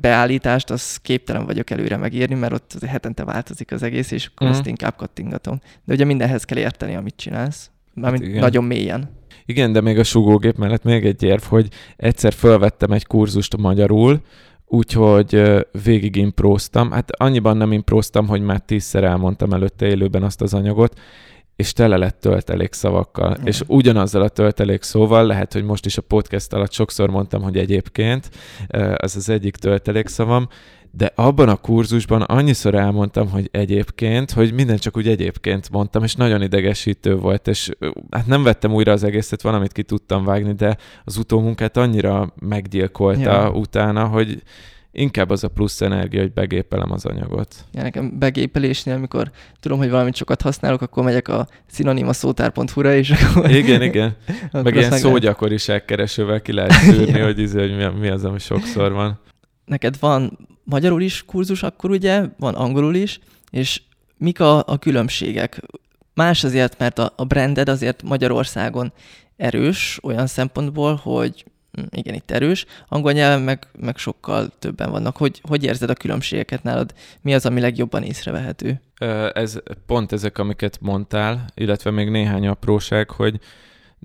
beállítást, az képtelen vagyok előre megírni, mert ott hetente változik az egész, és akkor Mhm. azt inkább kattingatom. De ugye mindenhez kell érteni, amit csinálsz. Mármint Hát igen. nagyon mélyen. Igen, de még a sugógép mellett még egy érv, hogy egyszer felvettem egy kurzust magyarul, úgyhogy végig impróztam. Hát annyiban nem impróztam, hogy már tízszer elmondtam előtte élőben azt az anyagot, és tele lett töltelék szavakkal. Igen. És ugyanazzal a töltelék szóval, lehet, hogy most is a podcast alatt sokszor mondtam, hogy egyébként, az az egyik töltelék szavam, de abban a kurzusban annyiszor elmondtam, hogy egyébként, hogy minden csak úgy egyébként mondtam, és nagyon idegesítő volt, és hát nem vettem újra az egészet, valamit ki tudtam vágni, de az utómunkát annyira meggyilkolta Ja. utána, hogy inkább az a plusz energia, hogy begépelem az anyagot. Ja, nekem begépelésnél, amikor tudom, hogy valamit sokat használok, akkor megyek a szinonima szótár.hu-ra, és akkor... Igen, igen. (laughs) akkor Meg ilyen azt lehet- szógyakoriság keresővel ki lehet szűrni, (laughs) Ja. hogy, izé, hogy mi, mi az, ami sokszor van. Neked van magyarul is kurzus akkor ugye, van angolul is, és mik a, a különbségek? Más azért, mert a, a branded azért Magyarországon erős olyan szempontból, hogy hm, igen, itt erős, angol nyelven meg, meg sokkal többen vannak. Hogy, hogy érzed a különbségeket nálad? Mi az, ami legjobban észrevehető? Ez pont ezek, amiket mondtál, illetve még néhány apróság, hogy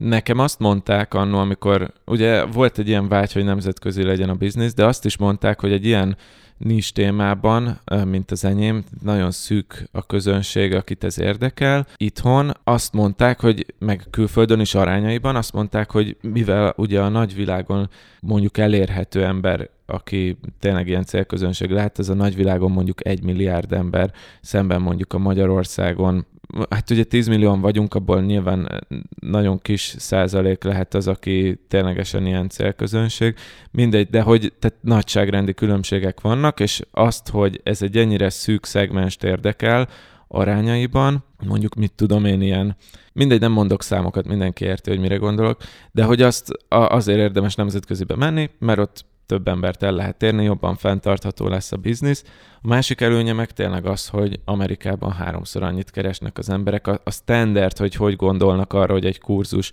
nekem azt mondták annó, amikor ugye volt egy ilyen vágy, hogy nemzetközi legyen a biznisz, de azt is mondták, hogy egy ilyen nincs témában, mint az enyém, nagyon szűk a közönség, akit ez érdekel. Itthon azt mondták, hogy meg külföldön is arányaiban azt mondták, hogy mivel ugye a nagyvilágon mondjuk elérhető ember, aki tényleg ilyen célközönség lehet, ez a nagyvilágon mondjuk egy milliárd ember, szemben mondjuk a Magyarországon, hát ugye 10 millióan vagyunk, abból nyilván nagyon kis százalék lehet az, aki ténylegesen ilyen célközönség. Mindegy, de hogy tehát nagyságrendi különbségek vannak, és azt, hogy ez egy ennyire szűk szegmest érdekel arányaiban, mondjuk mit tudom én ilyen, mindegy, nem mondok számokat, mindenki érti, hogy mire gondolok, de hogy azt azért érdemes nemzetközibe menni, mert ott több embert el lehet érni, jobban fenntartható lesz a biznisz. A másik előnye meg tényleg az, hogy Amerikában háromszor annyit keresnek az emberek. A, a standard, hogy hogy gondolnak arra, hogy egy kurzus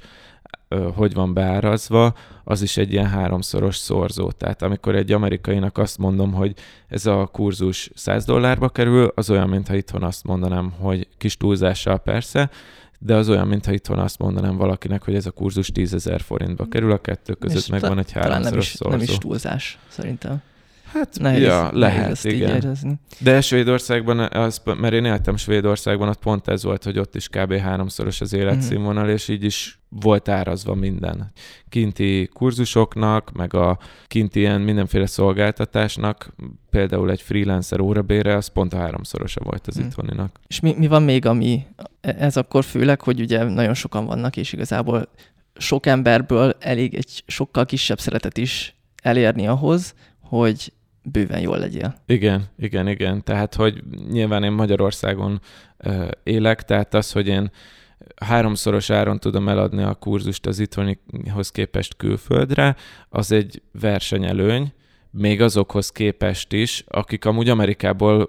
hogy van beárazva, az is egy ilyen háromszoros szorzó. Tehát amikor egy amerikainak azt mondom, hogy ez a kurzus 100 dollárba kerül, az olyan, mintha itthon azt mondanám, hogy kis túlzással persze, de az olyan, mintha itthon azt mondanám valakinek, hogy ez a kurzus 10 ezer forintba kerül, a kettő között És megvan egy talán nem háromszoros is, szorzó. nem is túlzás, szerintem. Hát, Nehéz, ja, lehet, ezt így igen. érezni. De Svédországban, az, mert én éltem Svédországban, ott pont ez volt, hogy ott is kb. háromszoros az életszínvonal, és így is volt árazva minden. Kinti kurzusoknak, meg a kinti ilyen mindenféle szolgáltatásnak, például egy freelancer órabére, az pont a háromszorosa volt az Mhm. itthoninak. És mi, mi van még, ami ez akkor főleg, hogy ugye nagyon sokan vannak, és igazából sok emberből elég egy sokkal kisebb szeretet is elérni ahhoz, hogy bőven jól legyél. Igen, igen, igen. Tehát, hogy nyilván én Magyarországon ö, élek, tehát az, hogy én háromszoros áron tudom eladni a kurzust az itthonihoz képest külföldre, az egy versenyelőny, még azokhoz képest is, akik amúgy Amerikából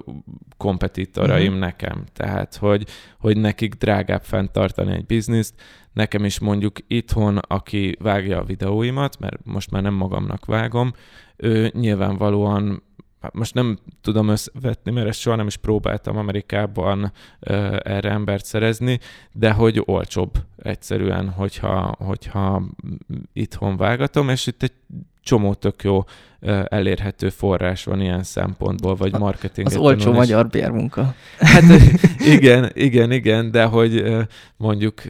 kompetitoraim Mhm. nekem. Tehát, hogy, hogy nekik drágább fenntartani egy bizniszt, nekem is mondjuk itthon, aki vágja a videóimat, mert most már nem magamnak vágom, ő nyilvánvalóan most nem tudom összevetni, mert ezt soha nem is próbáltam Amerikában erre embert szerezni, de hogy olcsóbb egyszerűen, hogyha, hogyha itthon vágatom, és itt egy csomó tök jó elérhető forrás van ilyen szempontból, vagy marketing. Az olcsó magyar bérmunka. Hát (laughs) igen, igen, igen, de hogy mondjuk,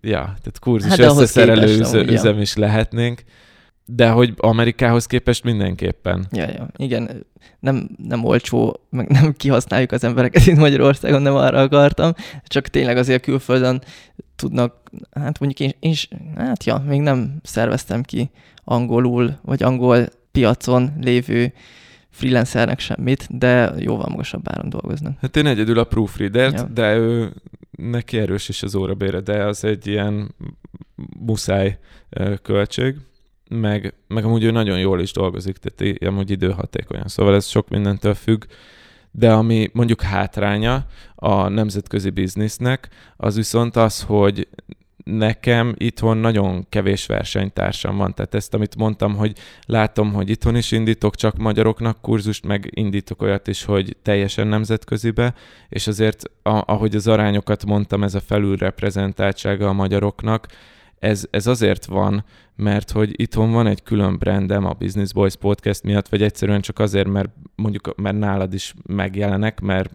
ja, tehát kurzus Hát hát összeszerelő képest üze, amúgy, ja. üzem is lehetnénk, de hogy Amerikához képest mindenképpen. Ja, ja. Igen, nem, nem olcsó, meg nem kihasználjuk az embereket itt Magyarországon, nem arra akartam, csak tényleg azért külföldön tudnak, hát mondjuk én, én hát ja, még nem szerveztem ki angolul, vagy angol piacon lévő freelancernek semmit, de jóval magasabb áron dolgoznak. Hát én egyedül a proofreadert, Ja. de ő neki erős is az órabére, de az egy ilyen muszáj költség, meg, meg amúgy ő nagyon jól is dolgozik, tehát amúgy időhatékonyan, szóval ez sok mindentől függ, de ami mondjuk hátránya a nemzetközi biznisznek, az viszont az, hogy nekem itthon nagyon kevés versenytársam van. Tehát ezt, amit mondtam, hogy látom, hogy itthon is indítok csak magyaroknak kurzust, meg indítok olyat is, hogy teljesen nemzetközibe, és azért, ahogy az arányokat mondtam, ez a felülreprezentáltsága a magyaroknak, ez, ez azért van, mert hogy itthon van egy külön brandem a Business Boys podcast miatt, vagy egyszerűen csak azért, mert mondjuk mert nálad is megjelenek, mert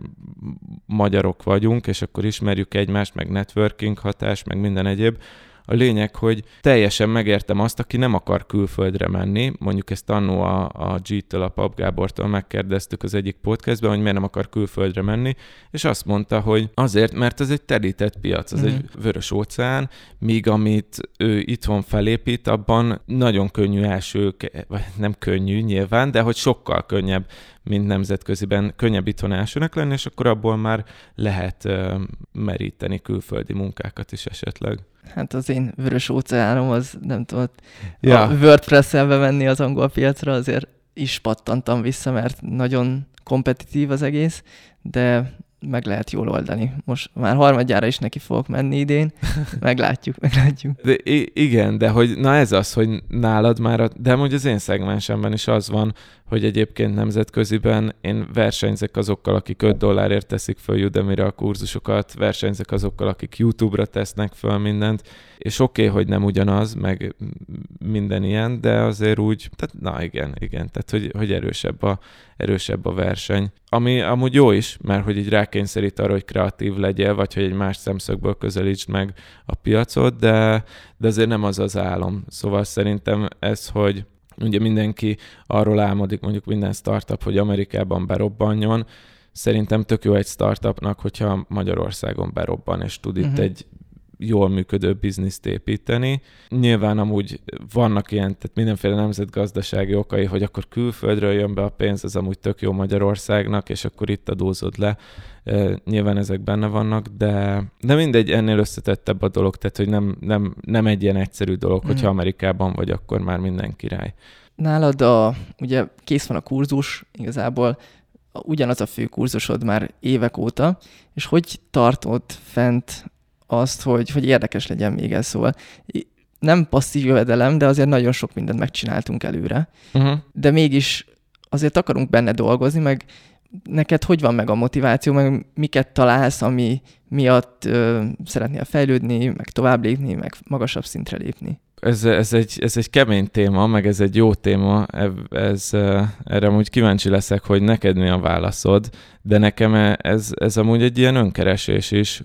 magyarok vagyunk, és akkor ismerjük egymást, meg networking hatás, meg minden egyéb. A lényeg, hogy teljesen megértem azt, aki nem akar külföldre menni, mondjuk ezt annó a, a G-től, a Pap Gábortól megkérdeztük az egyik podcastben, hogy miért nem akar külföldre menni, és azt mondta, hogy azért, mert ez egy terített piac, az Mhm. egy vörös óceán, míg amit ő itthon felépít, abban nagyon könnyű első, vagy nem könnyű nyilván, de hogy sokkal könnyebb, mint nemzetköziben, könnyebb itthon elsőnek lenni, és akkor abból már lehet meríteni külföldi munkákat is esetleg. Hát az én vörös óceánom az nem tudom, Ja. a WordPress-el bemenni az angol piacra, azért is pattantam vissza, mert nagyon kompetitív az egész, de meg lehet jól oldani. Most már harmadjára is neki fogok menni idén, (laughs) meglátjuk, meglátjuk. De igen, de hogy na ez az, hogy nálad már, a, de amúgy az én szegmensemben is az van, hogy egyébként nemzetköziben én versenyzek azokkal, akik 5 dollárért teszik föl Udemy-re a kurzusokat, versenyzek azokkal, akik YouTube-ra tesznek föl mindent, és oké, okay, hogy nem ugyanaz, meg minden ilyen, de azért úgy, tehát na igen, igen, tehát hogy, hogy erősebb, a, erősebb a verseny. Ami amúgy jó is, mert hogy így rákényszerít arra, hogy kreatív legyél, vagy hogy egy más szemszögből közelítsd meg a piacot, de, de azért nem az az álom. Szóval szerintem ez, hogy ugye mindenki arról álmodik, mondjuk minden startup, hogy Amerikában berobbanjon, szerintem tök jó egy startupnak, hogyha Magyarországon berobban, és tud itt Mhm. egy jól működő bizniszt építeni. Nyilván amúgy vannak ilyen, tehát mindenféle nemzetgazdasági okai, hogy akkor külföldről jön be a pénz, az amúgy tök jó Magyarországnak, és akkor itt adózod le. Nyilván ezek benne vannak, de, de mindegy, ennél összetettebb a dolog, tehát hogy nem, nem, nem egy ilyen egyszerű dolog, Mhm. hogyha Amerikában vagy, akkor már minden király. Nálad a, ugye kész van a kurzus, igazából ugyanaz a fő kurzusod már évek óta, és hogy tartod fent azt, hogy, hogy érdekes legyen még ez, szóval nem passzív jövedelem, de azért nagyon sok mindent megcsináltunk előre, Uh-huh. de mégis azért akarunk benne dolgozni, meg neked hogy van meg a motiváció, meg miket találsz, ami miatt ö, szeretnél fejlődni, meg tovább lépni, meg magasabb szintre lépni? Ez, ez, egy, ez egy kemény téma, meg ez egy jó téma, ez, erre amúgy kíváncsi leszek, hogy neked mi a válaszod, de nekem e, ez, ez amúgy egy ilyen önkeresés is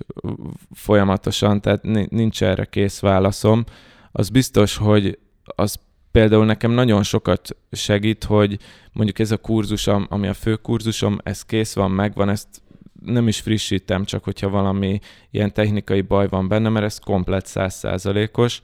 folyamatosan, tehát nincs erre kész válaszom. Az biztos, hogy az például nekem nagyon sokat segít, hogy mondjuk ez a kurzusom, ami a fő kurzusom, ez kész van, megvan, ezt nem is frissítem, csak hogyha valami ilyen technikai baj van benne, mert ez komplet százszázalékos.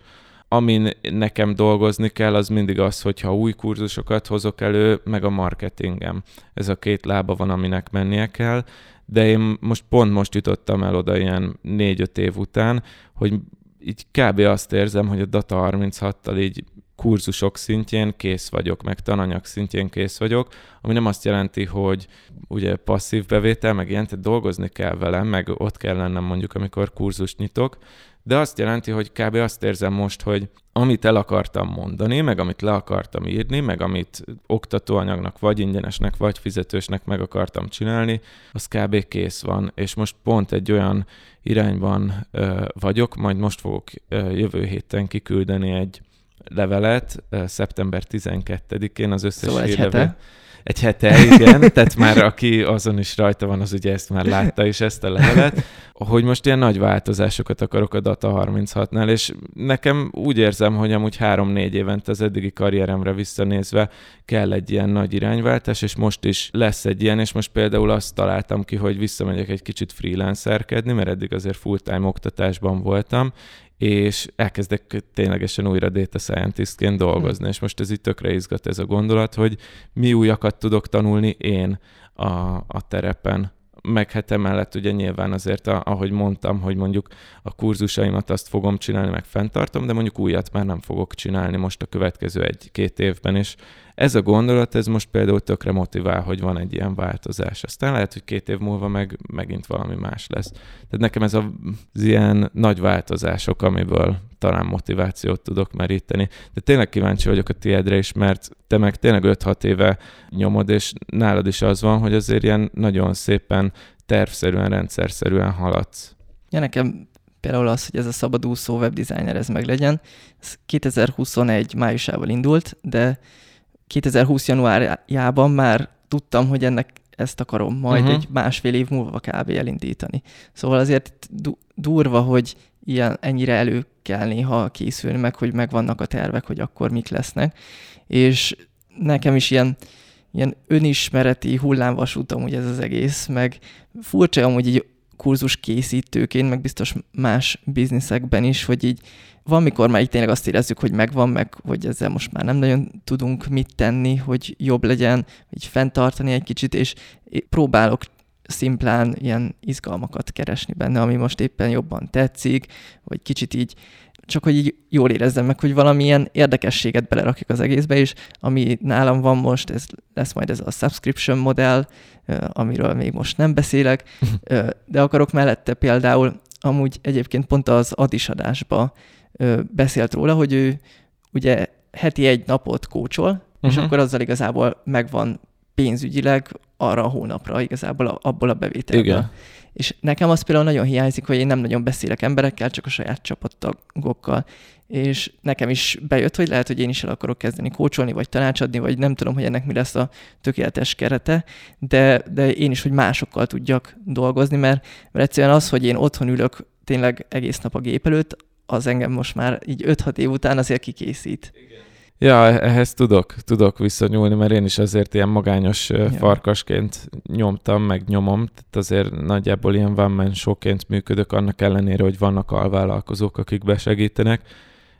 Amin nekem dolgozni kell, az mindig az, hogyha új kurzusokat hozok elő, meg a marketingem. Ez a két lába van, aminek mennie kell, de én most pont most jutottam el oda ilyen négy-öt év után, hogy így kb. azt érzem, hogy a Data 36-tal így kurzusok szintjén kész vagyok, meg tananyag szintjén kész vagyok, ami nem azt jelenti, hogy ugye passzív bevétel, meg ilyen, tehát dolgozni kell velem, meg ott kell lennem mondjuk, amikor kurzust nyitok, de azt jelenti, hogy kb. azt érzem most, hogy amit el akartam mondani, meg amit le akartam írni, meg amit oktatóanyagnak vagy ingyenesnek, vagy fizetősnek meg akartam csinálni, az kb. kész van, és most pont egy olyan irányban ö, vagyok, majd most fogok ö, jövő héten kiküldeni egy levelet szeptember 12-én az összes szóval egy hete. Egy hete, igen, (laughs) tehát már aki azon is rajta van, az ugye ezt már látta is ezt a levelet, hogy most ilyen nagy változásokat akarok a Data 36-nál, és nekem úgy érzem, hogy amúgy három-négy évente az eddigi karrieremre visszanézve kell egy ilyen nagy irányváltás, és most is lesz egy ilyen, és most például azt találtam ki, hogy visszamegyek egy kicsit freelancerkedni, mert eddig azért full-time oktatásban voltam, és elkezdek ténylegesen újra data scientistként dolgozni, mm. és most ez itt tökre izgat ez a gondolat, hogy mi újakat tudok tanulni én a, a terepen. Meg hát emellett ugye nyilván azért, ahogy mondtam, hogy mondjuk a kurzusaimat azt fogom csinálni, meg fenntartom, de mondjuk újat már nem fogok csinálni most a következő egy-két évben, és ez a gondolat, ez most például tökre motivál, hogy van egy ilyen változás. Aztán lehet, hogy két év múlva meg megint valami más lesz. Tehát nekem ez az ilyen nagy változások, amiből talán motivációt tudok meríteni. De tényleg kíváncsi vagyok a tiédre is, mert te meg tényleg 5-6 éve nyomod, és nálad is az van, hogy azért ilyen nagyon szépen tervszerűen, rendszerszerűen haladsz. Ja, nekem például az, hogy ez a szabadúszó webdesigner ez meg legyen. Ez 2021 májusával indult, de 2020 januárjában már tudtam, hogy ennek ezt akarom majd uh-huh. egy másfél év múlva kb. elindítani. Szóval azért du- durva, hogy ilyen ennyire elő kell néha készülni, meg hogy megvannak a tervek, hogy akkor mik lesznek. És nekem is ilyen, ilyen önismereti hullámvasút amúgy ez az egész, meg furcsa amúgy így kurzus készítőként, meg biztos más bizniszekben is, hogy így valamikor már így tényleg azt érezzük, hogy megvan, meg hogy ezzel most már nem nagyon tudunk mit tenni, hogy jobb legyen, hogy fenntartani egy kicsit, és próbálok szimplán ilyen izgalmakat keresni benne, ami most éppen jobban tetszik, vagy kicsit így csak hogy így jól érezzem meg, hogy valamilyen érdekességet belerakjuk az egészbe, és ami nálam van most, ez lesz majd ez a subscription modell, amiről még most nem beszélek, (laughs) de akarok mellette például amúgy egyébként pont az adisadásba beszélt róla, hogy ő ugye heti egy napot kócsol, uh-huh. és mhm. akkor azzal igazából megvan pénzügyileg arra a hónapra igazából abból a bevételből. Igen. És nekem az például nagyon hiányzik, hogy én nem nagyon beszélek emberekkel, csak a saját csapattagokkal. És nekem is bejött, hogy lehet, hogy én is el akarok kezdeni kócsolni, vagy tanácsadni, vagy nem tudom, hogy ennek mi lesz a tökéletes kerete, de, de én is, hogy másokkal tudjak dolgozni, mert, mert egyszerűen az, hogy én otthon ülök tényleg egész nap a gép előtt, az engem most már így 5-6 év után azért kikészít. Igen. Ja, ehhez tudok, tudok visszanyúlni, mert én is azért ilyen magányos ja. farkasként nyomtam, meg nyomom, tehát azért nagyjából ilyen van man működök, annak ellenére, hogy vannak alvállalkozók, akik besegítenek,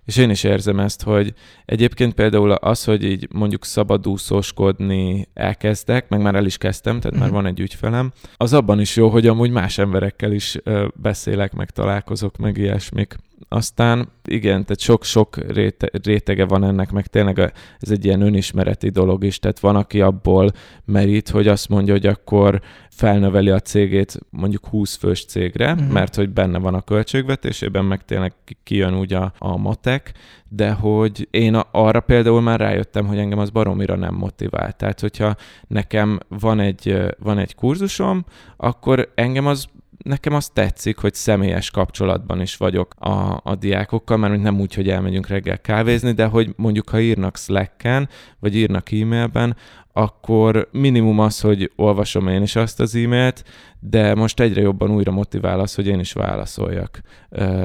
és én is érzem ezt, hogy egyébként például az, hogy így mondjuk szabadúszóskodni elkezdek, meg már el is kezdtem, tehát már mhm. van egy ügyfelem, az abban is jó, hogy amúgy más emberekkel is beszélek, meg találkozok, meg ilyesmik. Aztán igen, tehát sok-sok réte, rétege van ennek, meg tényleg ez egy ilyen önismereti dolog is, tehát van, aki abból merít, hogy azt mondja, hogy akkor felnöveli a cégét mondjuk 20 fős cégre, uh-huh. mert hogy benne van a költségvetésében, meg tényleg kijön úgy a, a matek, de hogy én arra például már rájöttem, hogy engem az baromira nem motivál. Tehát, hogyha nekem van egy, van egy kurzusom, akkor engem az nekem azt tetszik, hogy személyes kapcsolatban is vagyok a, a diákokkal, mert nem úgy, hogy elmegyünk reggel kávézni, de hogy mondjuk ha írnak Slack-en, vagy írnak e-mailben, akkor minimum az, hogy olvasom én is azt az e-mailt, de most egyre jobban újra motivál az, hogy én is válaszoljak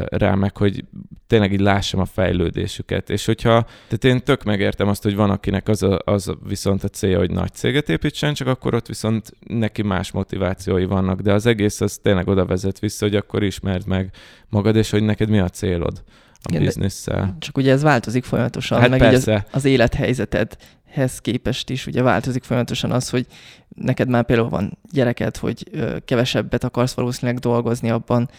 rá, meg hogy tényleg így lássam a fejlődésüket. És hogyha, tehát én tök megértem azt, hogy van, akinek az, a, az viszont a célja, hogy nagy céget építsen, csak akkor ott viszont neki más motivációi vannak, de az egész az tényleg oda vezet vissza, hogy akkor ismerd meg magad, és hogy neked mi a célod a bizniszsel. Csak ugye ez változik folyamatosan, Hát meg persze. így az, az élethelyzeted hez képest is ugye változik folyamatosan az, hogy neked már például van gyereked, hogy kevesebbet akarsz valószínűleg dolgozni abban,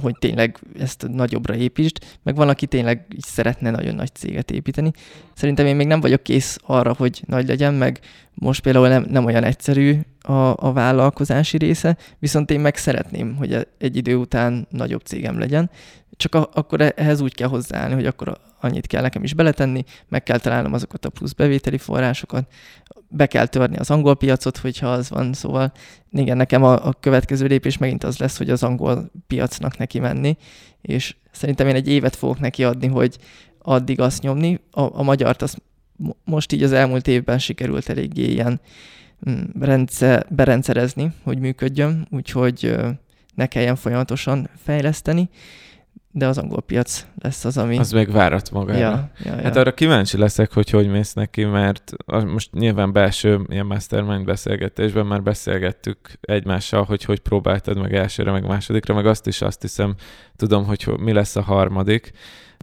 hogy tényleg ezt nagyobbra építsd, meg van, aki tényleg így szeretne nagyon nagy céget építeni. Szerintem én még nem vagyok kész arra, hogy nagy legyen, meg most például nem, nem olyan egyszerű a, a vállalkozási része, viszont én meg szeretném, hogy egy idő után nagyobb cégem legyen, csak a, akkor ehhez úgy kell hozzáállni, hogy akkor annyit kell nekem is beletenni, meg kell találnom azokat a plusz bevételi forrásokat, be kell törni az angol piacot, hogyha az van, szóval igen, nekem a, a következő lépés megint az lesz, hogy az angol piacnak neki menni, és szerintem én egy évet fogok neki adni, hogy addig azt nyomni. A, a magyart azt most így az elmúlt évben sikerült eléggé ilyen mm, rendszer, berendszerezni, hogy működjön, úgyhogy ne kelljen folyamatosan fejleszteni de az angol piac lesz az, ami... Az meg várat magára. Ja, ja, ja. Hát arra kíváncsi leszek, hogy hogy mész neki, mert most nyilván belső ilyen mastermind beszélgetésben már beszélgettük egymással, hogy hogy próbáltad meg elsőre, meg másodikra, meg azt is azt hiszem, tudom, hogy mi lesz a harmadik,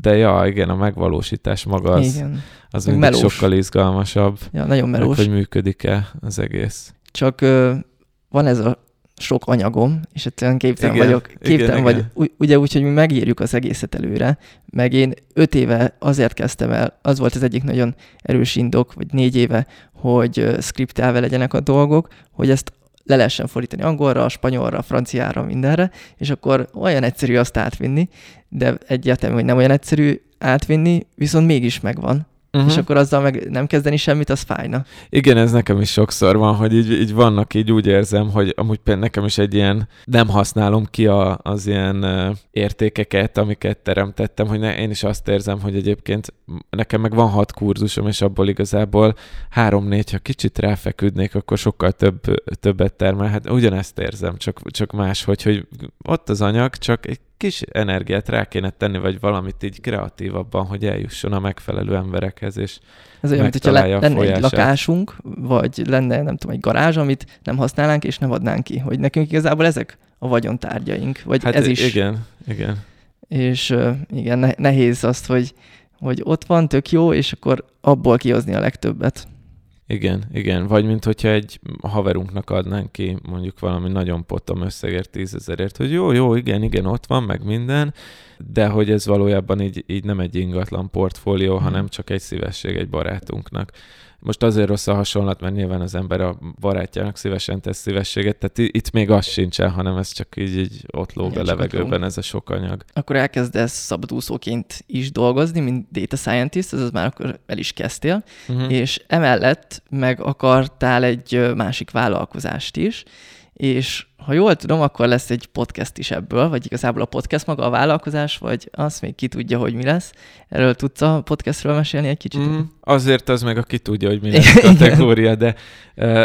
de ja, igen, a megvalósítás maga az, igen. az mindig melós. sokkal izgalmasabb. Ja, nagyon melós. Meg, hogy működik-e az egész. Csak van ez a sok anyagom, és egyszerűen képtelen igen, vagyok. Képtelen igen, vagy, igen. ugye úgy, hogy mi megírjuk az egészet előre, meg én öt éve azért kezdtem el, az volt az egyik nagyon erős indok, vagy négy éve, hogy skriptelve legyenek a dolgok, hogy ezt le lehessen fordítani angolra, spanyolra, franciára, mindenre, és akkor olyan egyszerű azt átvinni, de egyértelmű, hogy nem olyan egyszerű átvinni, viszont mégis megvan uh-huh. és akkor azzal meg nem kezdeni semmit, az fájna. Igen, ez nekem is sokszor van, hogy így, így vannak, így úgy érzem, hogy amúgy például nekem is egy ilyen, nem használom ki a, az ilyen értékeket, amiket teremtettem, hogy ne, én is azt érzem, hogy egyébként nekem meg van hat kurzusom, és abból igazából három-négy, ha kicsit ráfeküdnék, akkor sokkal több, többet termel. Hát ugyanezt érzem, csak, csak más, hogy, hogy ott az anyag, csak egy kis energiát rá kéne tenni, vagy valamit így kreatívabban, hogy eljusson a megfelelő emberekhez, és Ez olyan, mint hogyha lenne egy lakásunk, vagy lenne, nem tudom, egy garázs, amit nem használnánk, és nem adnánk ki. Hogy nekünk igazából ezek a vagyontárgyaink, vagy hát ez is. Igen, igen. És igen, nehéz azt, hogy, hogy ott van, tök jó, és akkor abból kihozni a legtöbbet. Igen, igen. Vagy mint hogyha egy haverunknak adnánk ki mondjuk valami nagyon potom összegért, tízezerért, hogy jó, jó, igen, igen, ott van, meg minden, de hogy ez valójában így, így nem egy ingatlan portfólió, hmm. hanem csak egy szívesség egy barátunknak. Most azért rossz a hasonlat, mert nyilván az ember a barátjának szívesen tesz szívességet, tehát itt még az sincsen, hanem ez csak így, így ott lóg a levegőben ez a sok anyag. Akkor elkezdesz szabadúszóként is dolgozni, mint data scientist, ez már akkor el is kezdtél, uh-huh. és emellett meg akartál egy másik vállalkozást is, és ha jól tudom, akkor lesz egy podcast is ebből, vagy igazából a podcast maga a vállalkozás, vagy az még ki tudja, hogy mi lesz. Erről tudsz a podcastről mesélni egy kicsit? Mm, azért az meg, aki tudja, hogy mi (laughs) lesz a kategória, de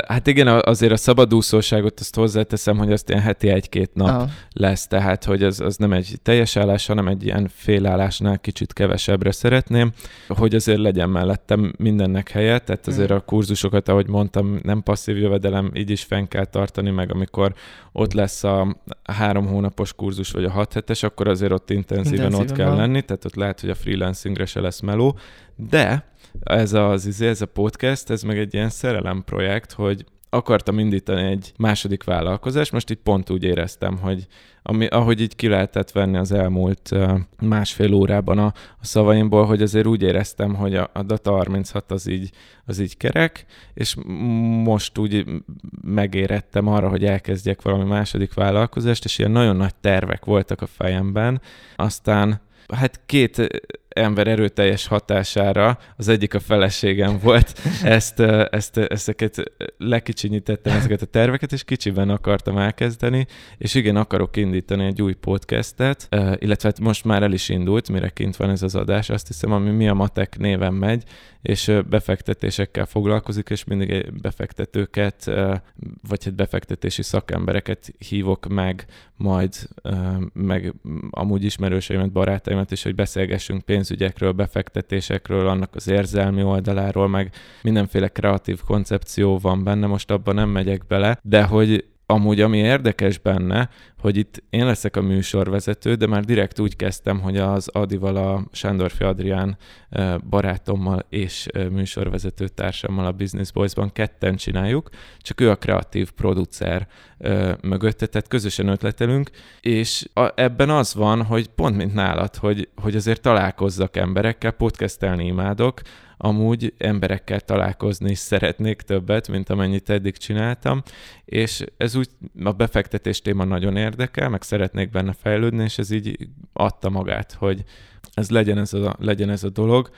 hát igen, azért a szabadúszóságot azt hozzáteszem, hogy azt ilyen heti egy-két nap Aha. lesz, tehát hogy az, az nem egy teljes állás, hanem egy ilyen félállásnál kicsit kevesebbre szeretném, hogy azért legyen mellettem mindennek helye, tehát azért mm. a kurzusokat, ahogy mondtam, nem passzív jövedelem, így is fenn kell tartani, meg amikor ott lesz a három hónapos kurzus, vagy a hat hetes, akkor azért ott intenzíven, intenzíven ott kell van. lenni, tehát ott lehet, hogy a freelancingre se lesz meló, de ez az izé, ez a podcast, ez meg egy ilyen szerelem projekt, hogy akartam indítani egy második vállalkozást, most itt pont úgy éreztem, hogy ami, ahogy így ki lehetett venni az elmúlt másfél órában a, a szavaimból, hogy azért úgy éreztem, hogy a, a Data 36 az így, az így kerek, és most úgy megérettem arra, hogy elkezdjek valami második vállalkozást, és ilyen nagyon nagy tervek voltak a fejemben. Aztán hát két ember erőteljes hatására, az egyik a feleségem volt, (laughs) ezt, ezt, ezeket lekicsinyítettem, ezeket a terveket, és kicsiben akartam elkezdeni, és igen, akarok indítani egy új podcastet, illetve hát most már el is indult, mire kint van ez az adás, azt hiszem, ami Mi a Matek néven megy, és befektetésekkel foglalkozik, és mindig befektetőket, vagy hát befektetési szakembereket hívok meg, majd meg amúgy ismerőseimet, barátaimat is, hogy beszélgessünk pénzügyekről, befektetésekről, annak az érzelmi oldaláról, meg mindenféle kreatív koncepció van benne, most abban nem megyek bele, de hogy amúgy ami érdekes benne, hogy itt én leszek a műsorvezető, de már direkt úgy kezdtem, hogy az Adival, a Sándorfi Adrián barátommal és műsorvezető társammal a Business Boys-ban ketten csináljuk, csak ő a kreatív producer mögötte, tehát közösen ötletelünk, és a, ebben az van, hogy pont mint nálad, hogy, hogy azért találkozzak emberekkel, podcastelni imádok, amúgy emberekkel találkozni is szeretnék többet, mint amennyit eddig csináltam, és ez úgy a befektetés téma nagyon érdekel, meg szeretnék benne fejlődni, és ez így adta magát, hogy ez legyen ez a, legyen ez a dolog.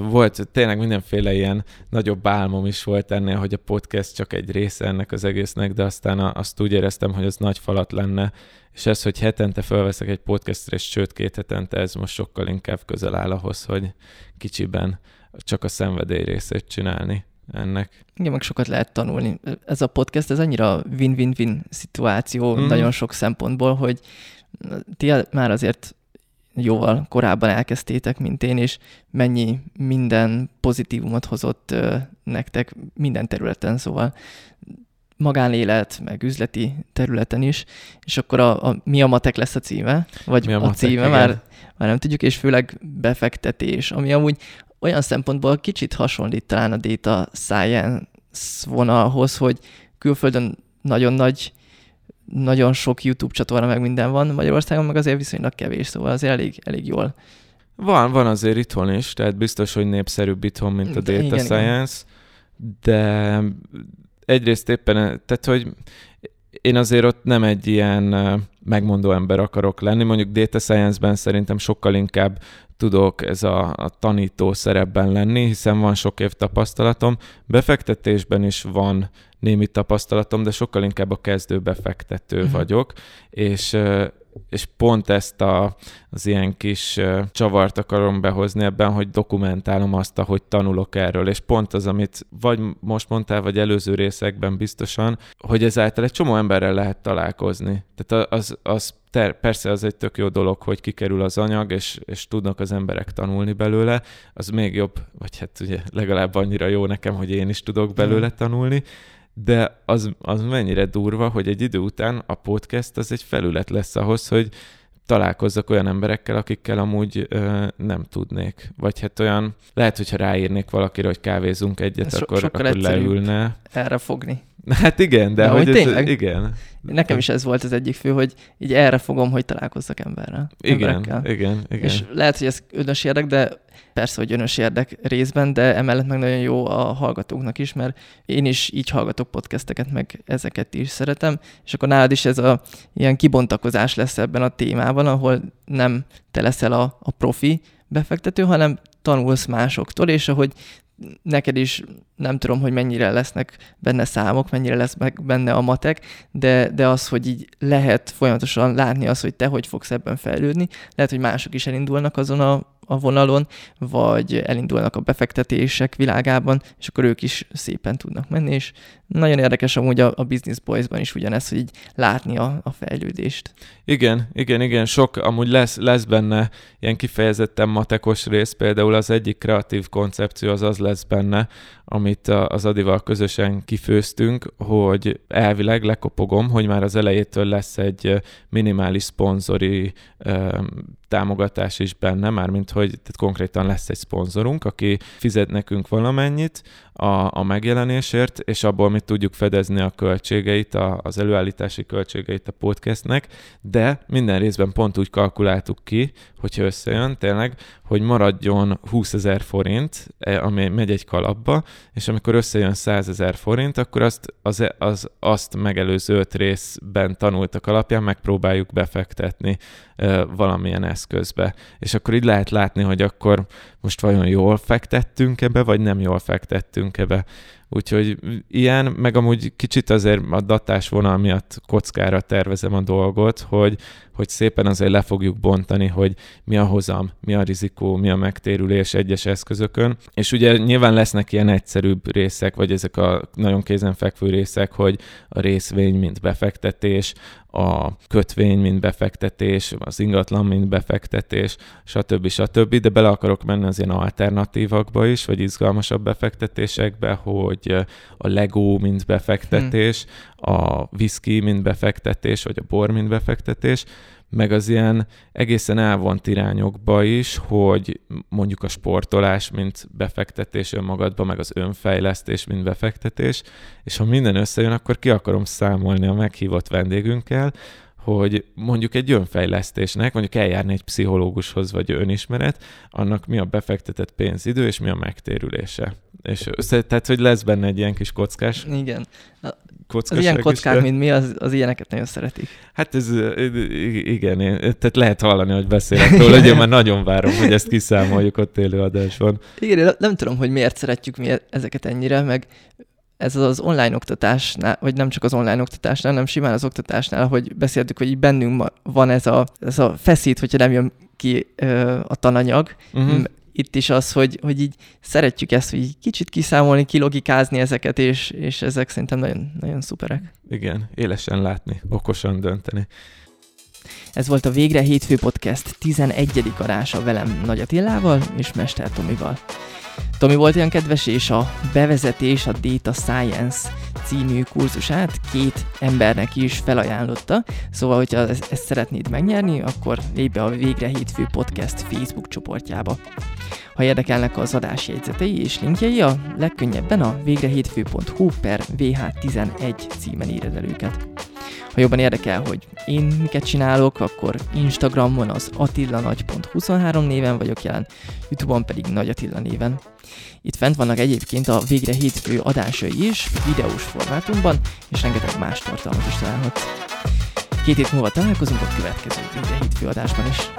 Volt tényleg mindenféle ilyen nagyobb álmom is volt ennél, hogy a podcast csak egy része ennek az egésznek, de aztán azt úgy éreztem, hogy az nagy falat lenne, és ez, hogy hetente felveszek egy podcastre, és sőt két hetente, ez most sokkal inkább közel áll ahhoz, hogy kicsiben csak a szenvedély részét csinálni ennek. Igen, meg sokat lehet tanulni. Ez a podcast, ez annyira win-win-win szituáció mm. nagyon sok szempontból, hogy ti már azért jóval korábban elkezdtétek, mint én, és mennyi minden pozitívumot hozott nektek minden területen, szóval magánélet, meg üzleti területen is, és akkor a, a mi a matek lesz a címe, vagy mi a, a címe, igen. már, már nem tudjuk, és főleg befektetés, ami amúgy olyan szempontból kicsit hasonlít talán a data science vonalhoz, hogy külföldön nagyon nagy, nagyon sok YouTube csatorna meg minden van, Magyarországon meg azért viszonylag kevés, szóval azért elég, elég jól. Van, van azért itthon is, tehát biztos, hogy népszerűbb itthon, mint a de data igen, science, igen. de egyrészt éppen, tehát hogy én azért ott nem egy ilyen megmondó ember akarok lenni. Mondjuk data science-ben szerintem sokkal inkább tudok ez a, a tanító szerepben lenni, hiszen van sok év tapasztalatom. Befektetésben is van némi tapasztalatom, de sokkal inkább a kezdő befektető uh-huh. vagyok, és és pont ezt a, az ilyen kis csavart akarom behozni ebben, hogy dokumentálom azt, ahogy tanulok erről, és pont az, amit vagy most mondtál, vagy előző részekben biztosan, hogy ezáltal egy csomó emberrel lehet találkozni. Tehát az, az ter, persze az egy tök jó dolog, hogy kikerül az anyag, és, és tudnak az emberek tanulni belőle, az még jobb, vagy hát ugye legalább annyira jó nekem, hogy én is tudok belőle tanulni, de az, az mennyire durva, hogy egy idő után a podcast az egy felület lesz ahhoz, hogy találkozzak olyan emberekkel, akikkel amúgy ö, nem tudnék. Vagy hát olyan, lehet, hogyha ráírnék valakire, hogy kávézunk egyet, Ez akkor, so, akkor leülne. Erre fogni. Hát igen, de, de hogy, hogy tényleg? Ez, igen. Nekem is ez volt az egyik fő, hogy így erre fogom, hogy találkozzak emberrel. Igen, emberekkel. igen, igen. És lehet, hogy ez önös érdek, de persze, hogy önös érdek részben, de emellett meg nagyon jó a hallgatóknak is, mert én is így hallgatok podcasteket, meg ezeket is szeretem, és akkor nálad is ez a ilyen kibontakozás lesz ebben a témában, ahol nem te leszel a, a profi befektető, hanem tanulsz másoktól, és ahogy neked is nem tudom, hogy mennyire lesznek benne számok, mennyire lesz meg benne a matek, de, de az, hogy így lehet folyamatosan látni az, hogy te hogy fogsz ebben fejlődni, lehet, hogy mások is elindulnak azon a a vonalon, vagy elindulnak a befektetések világában, és akkor ők is szépen tudnak menni, és nagyon érdekes amúgy a, a Business Boys-ban is ugyanez, hogy így látni a, a fejlődést. Igen, igen, igen, sok, amúgy lesz, lesz benne ilyen kifejezetten matekos rész, például az egyik kreatív koncepció az az lesz benne, amit az Adival közösen kifőztünk, hogy elvileg lekopogom, hogy már az elejétől lesz egy minimális szponzori támogatás is benne, mármint hogy tehát konkrétan lesz egy szponzorunk, aki fizet nekünk valamennyit, a, a megjelenésért, és abból mi tudjuk fedezni a költségeit, a, az előállítási költségeit a podcastnek, de minden részben pont úgy kalkuláltuk ki, hogyha összejön tényleg, hogy maradjon 20 ezer forint, e, ami megy egy kalapba, és amikor összejön 100 ezer forint, akkor azt, az, az, azt megelőző öt részben tanultak alapján megpróbáljuk befektetni e, valamilyen eszközbe. És akkor így lehet látni, hogy akkor most vajon jól fektettünk ebbe, vagy nem jól fektettünk ebbe. Úgyhogy ilyen, meg amúgy kicsit azért a datás vonal miatt kockára tervezem a dolgot, hogy, hogy szépen azért le fogjuk bontani, hogy mi a hozam, mi a rizikó, mi a megtérülés egyes eszközökön. És ugye nyilván lesznek ilyen egyszerűbb részek, vagy ezek a nagyon kézenfekvő részek, hogy a részvény, mint befektetés, a kötvény, mint befektetés, az ingatlan, mint befektetés, stb. stb. De bele akarok menni az ilyen alternatívakba is, vagy izgalmasabb befektetésekbe, hogy a Lego, mint befektetés, hmm. a whisky, mint befektetés, vagy a bor, mint befektetés, meg az ilyen egészen elvont irányokba is, hogy mondjuk a sportolás, mint befektetés önmagadba, meg az önfejlesztés, mint befektetés, és ha minden összejön, akkor ki akarom számolni a meghívott vendégünkkel, hogy mondjuk egy önfejlesztésnek, mondjuk eljárni egy pszichológushoz vagy önismeret, annak mi a befektetett pénzidő és mi a megtérülése. És tehát, hogy lesz benne egy ilyen kis kockás. Igen. Az ilyen kockák, is, mint mi, az, az ilyeneket nagyon szeretik. Hát ez, igen, én, tehát lehet hallani, hogy beszélek (laughs) róla, hogy én már nagyon várom, hogy ezt kiszámoljuk ott élő adásban. Igen, nem tudom, hogy miért szeretjük mi ezeket ennyire, meg ez az online oktatásnál, vagy nem csak az online oktatásnál, hanem simán az oktatásnál, hogy beszéltük, hogy így bennünk van ez a, ez a feszít, hogyha nem jön ki ö, a tananyag. Uh-huh. Itt is az, hogy, hogy így szeretjük ezt, hogy így kicsit kiszámolni, kilogikázni ezeket, és, és ezek szerintem nagyon, nagyon szuperek. Igen, élesen látni, okosan dönteni. Ez volt a Végre Hétfő Podcast 11. adása velem Nagy Attilával és Mester Tomival. Tomi volt olyan kedves, és a bevezetés a Data Science című kurzusát két embernek is felajánlotta, szóval, hogyha ezt, szeretnéd megnyerni, akkor lépj be a Végre Hétfő Podcast Facebook csoportjába. Ha érdekelnek az adás jegyzetei és linkjei, a legkönnyebben a végrehétfő.hu per vh11 címen éred el őket. Ha jobban érdekel, hogy én miket csinálok, akkor Instagramon az attillanagy.23 néven vagyok jelen, Youtube-on pedig Nagy Attila néven. Itt fent vannak egyébként a végre hétfő adásai is, videós formátumban, és rengeteg más tartalmat is találhatsz. Két hét múlva találkozunk a következő végre hétfő adásban is.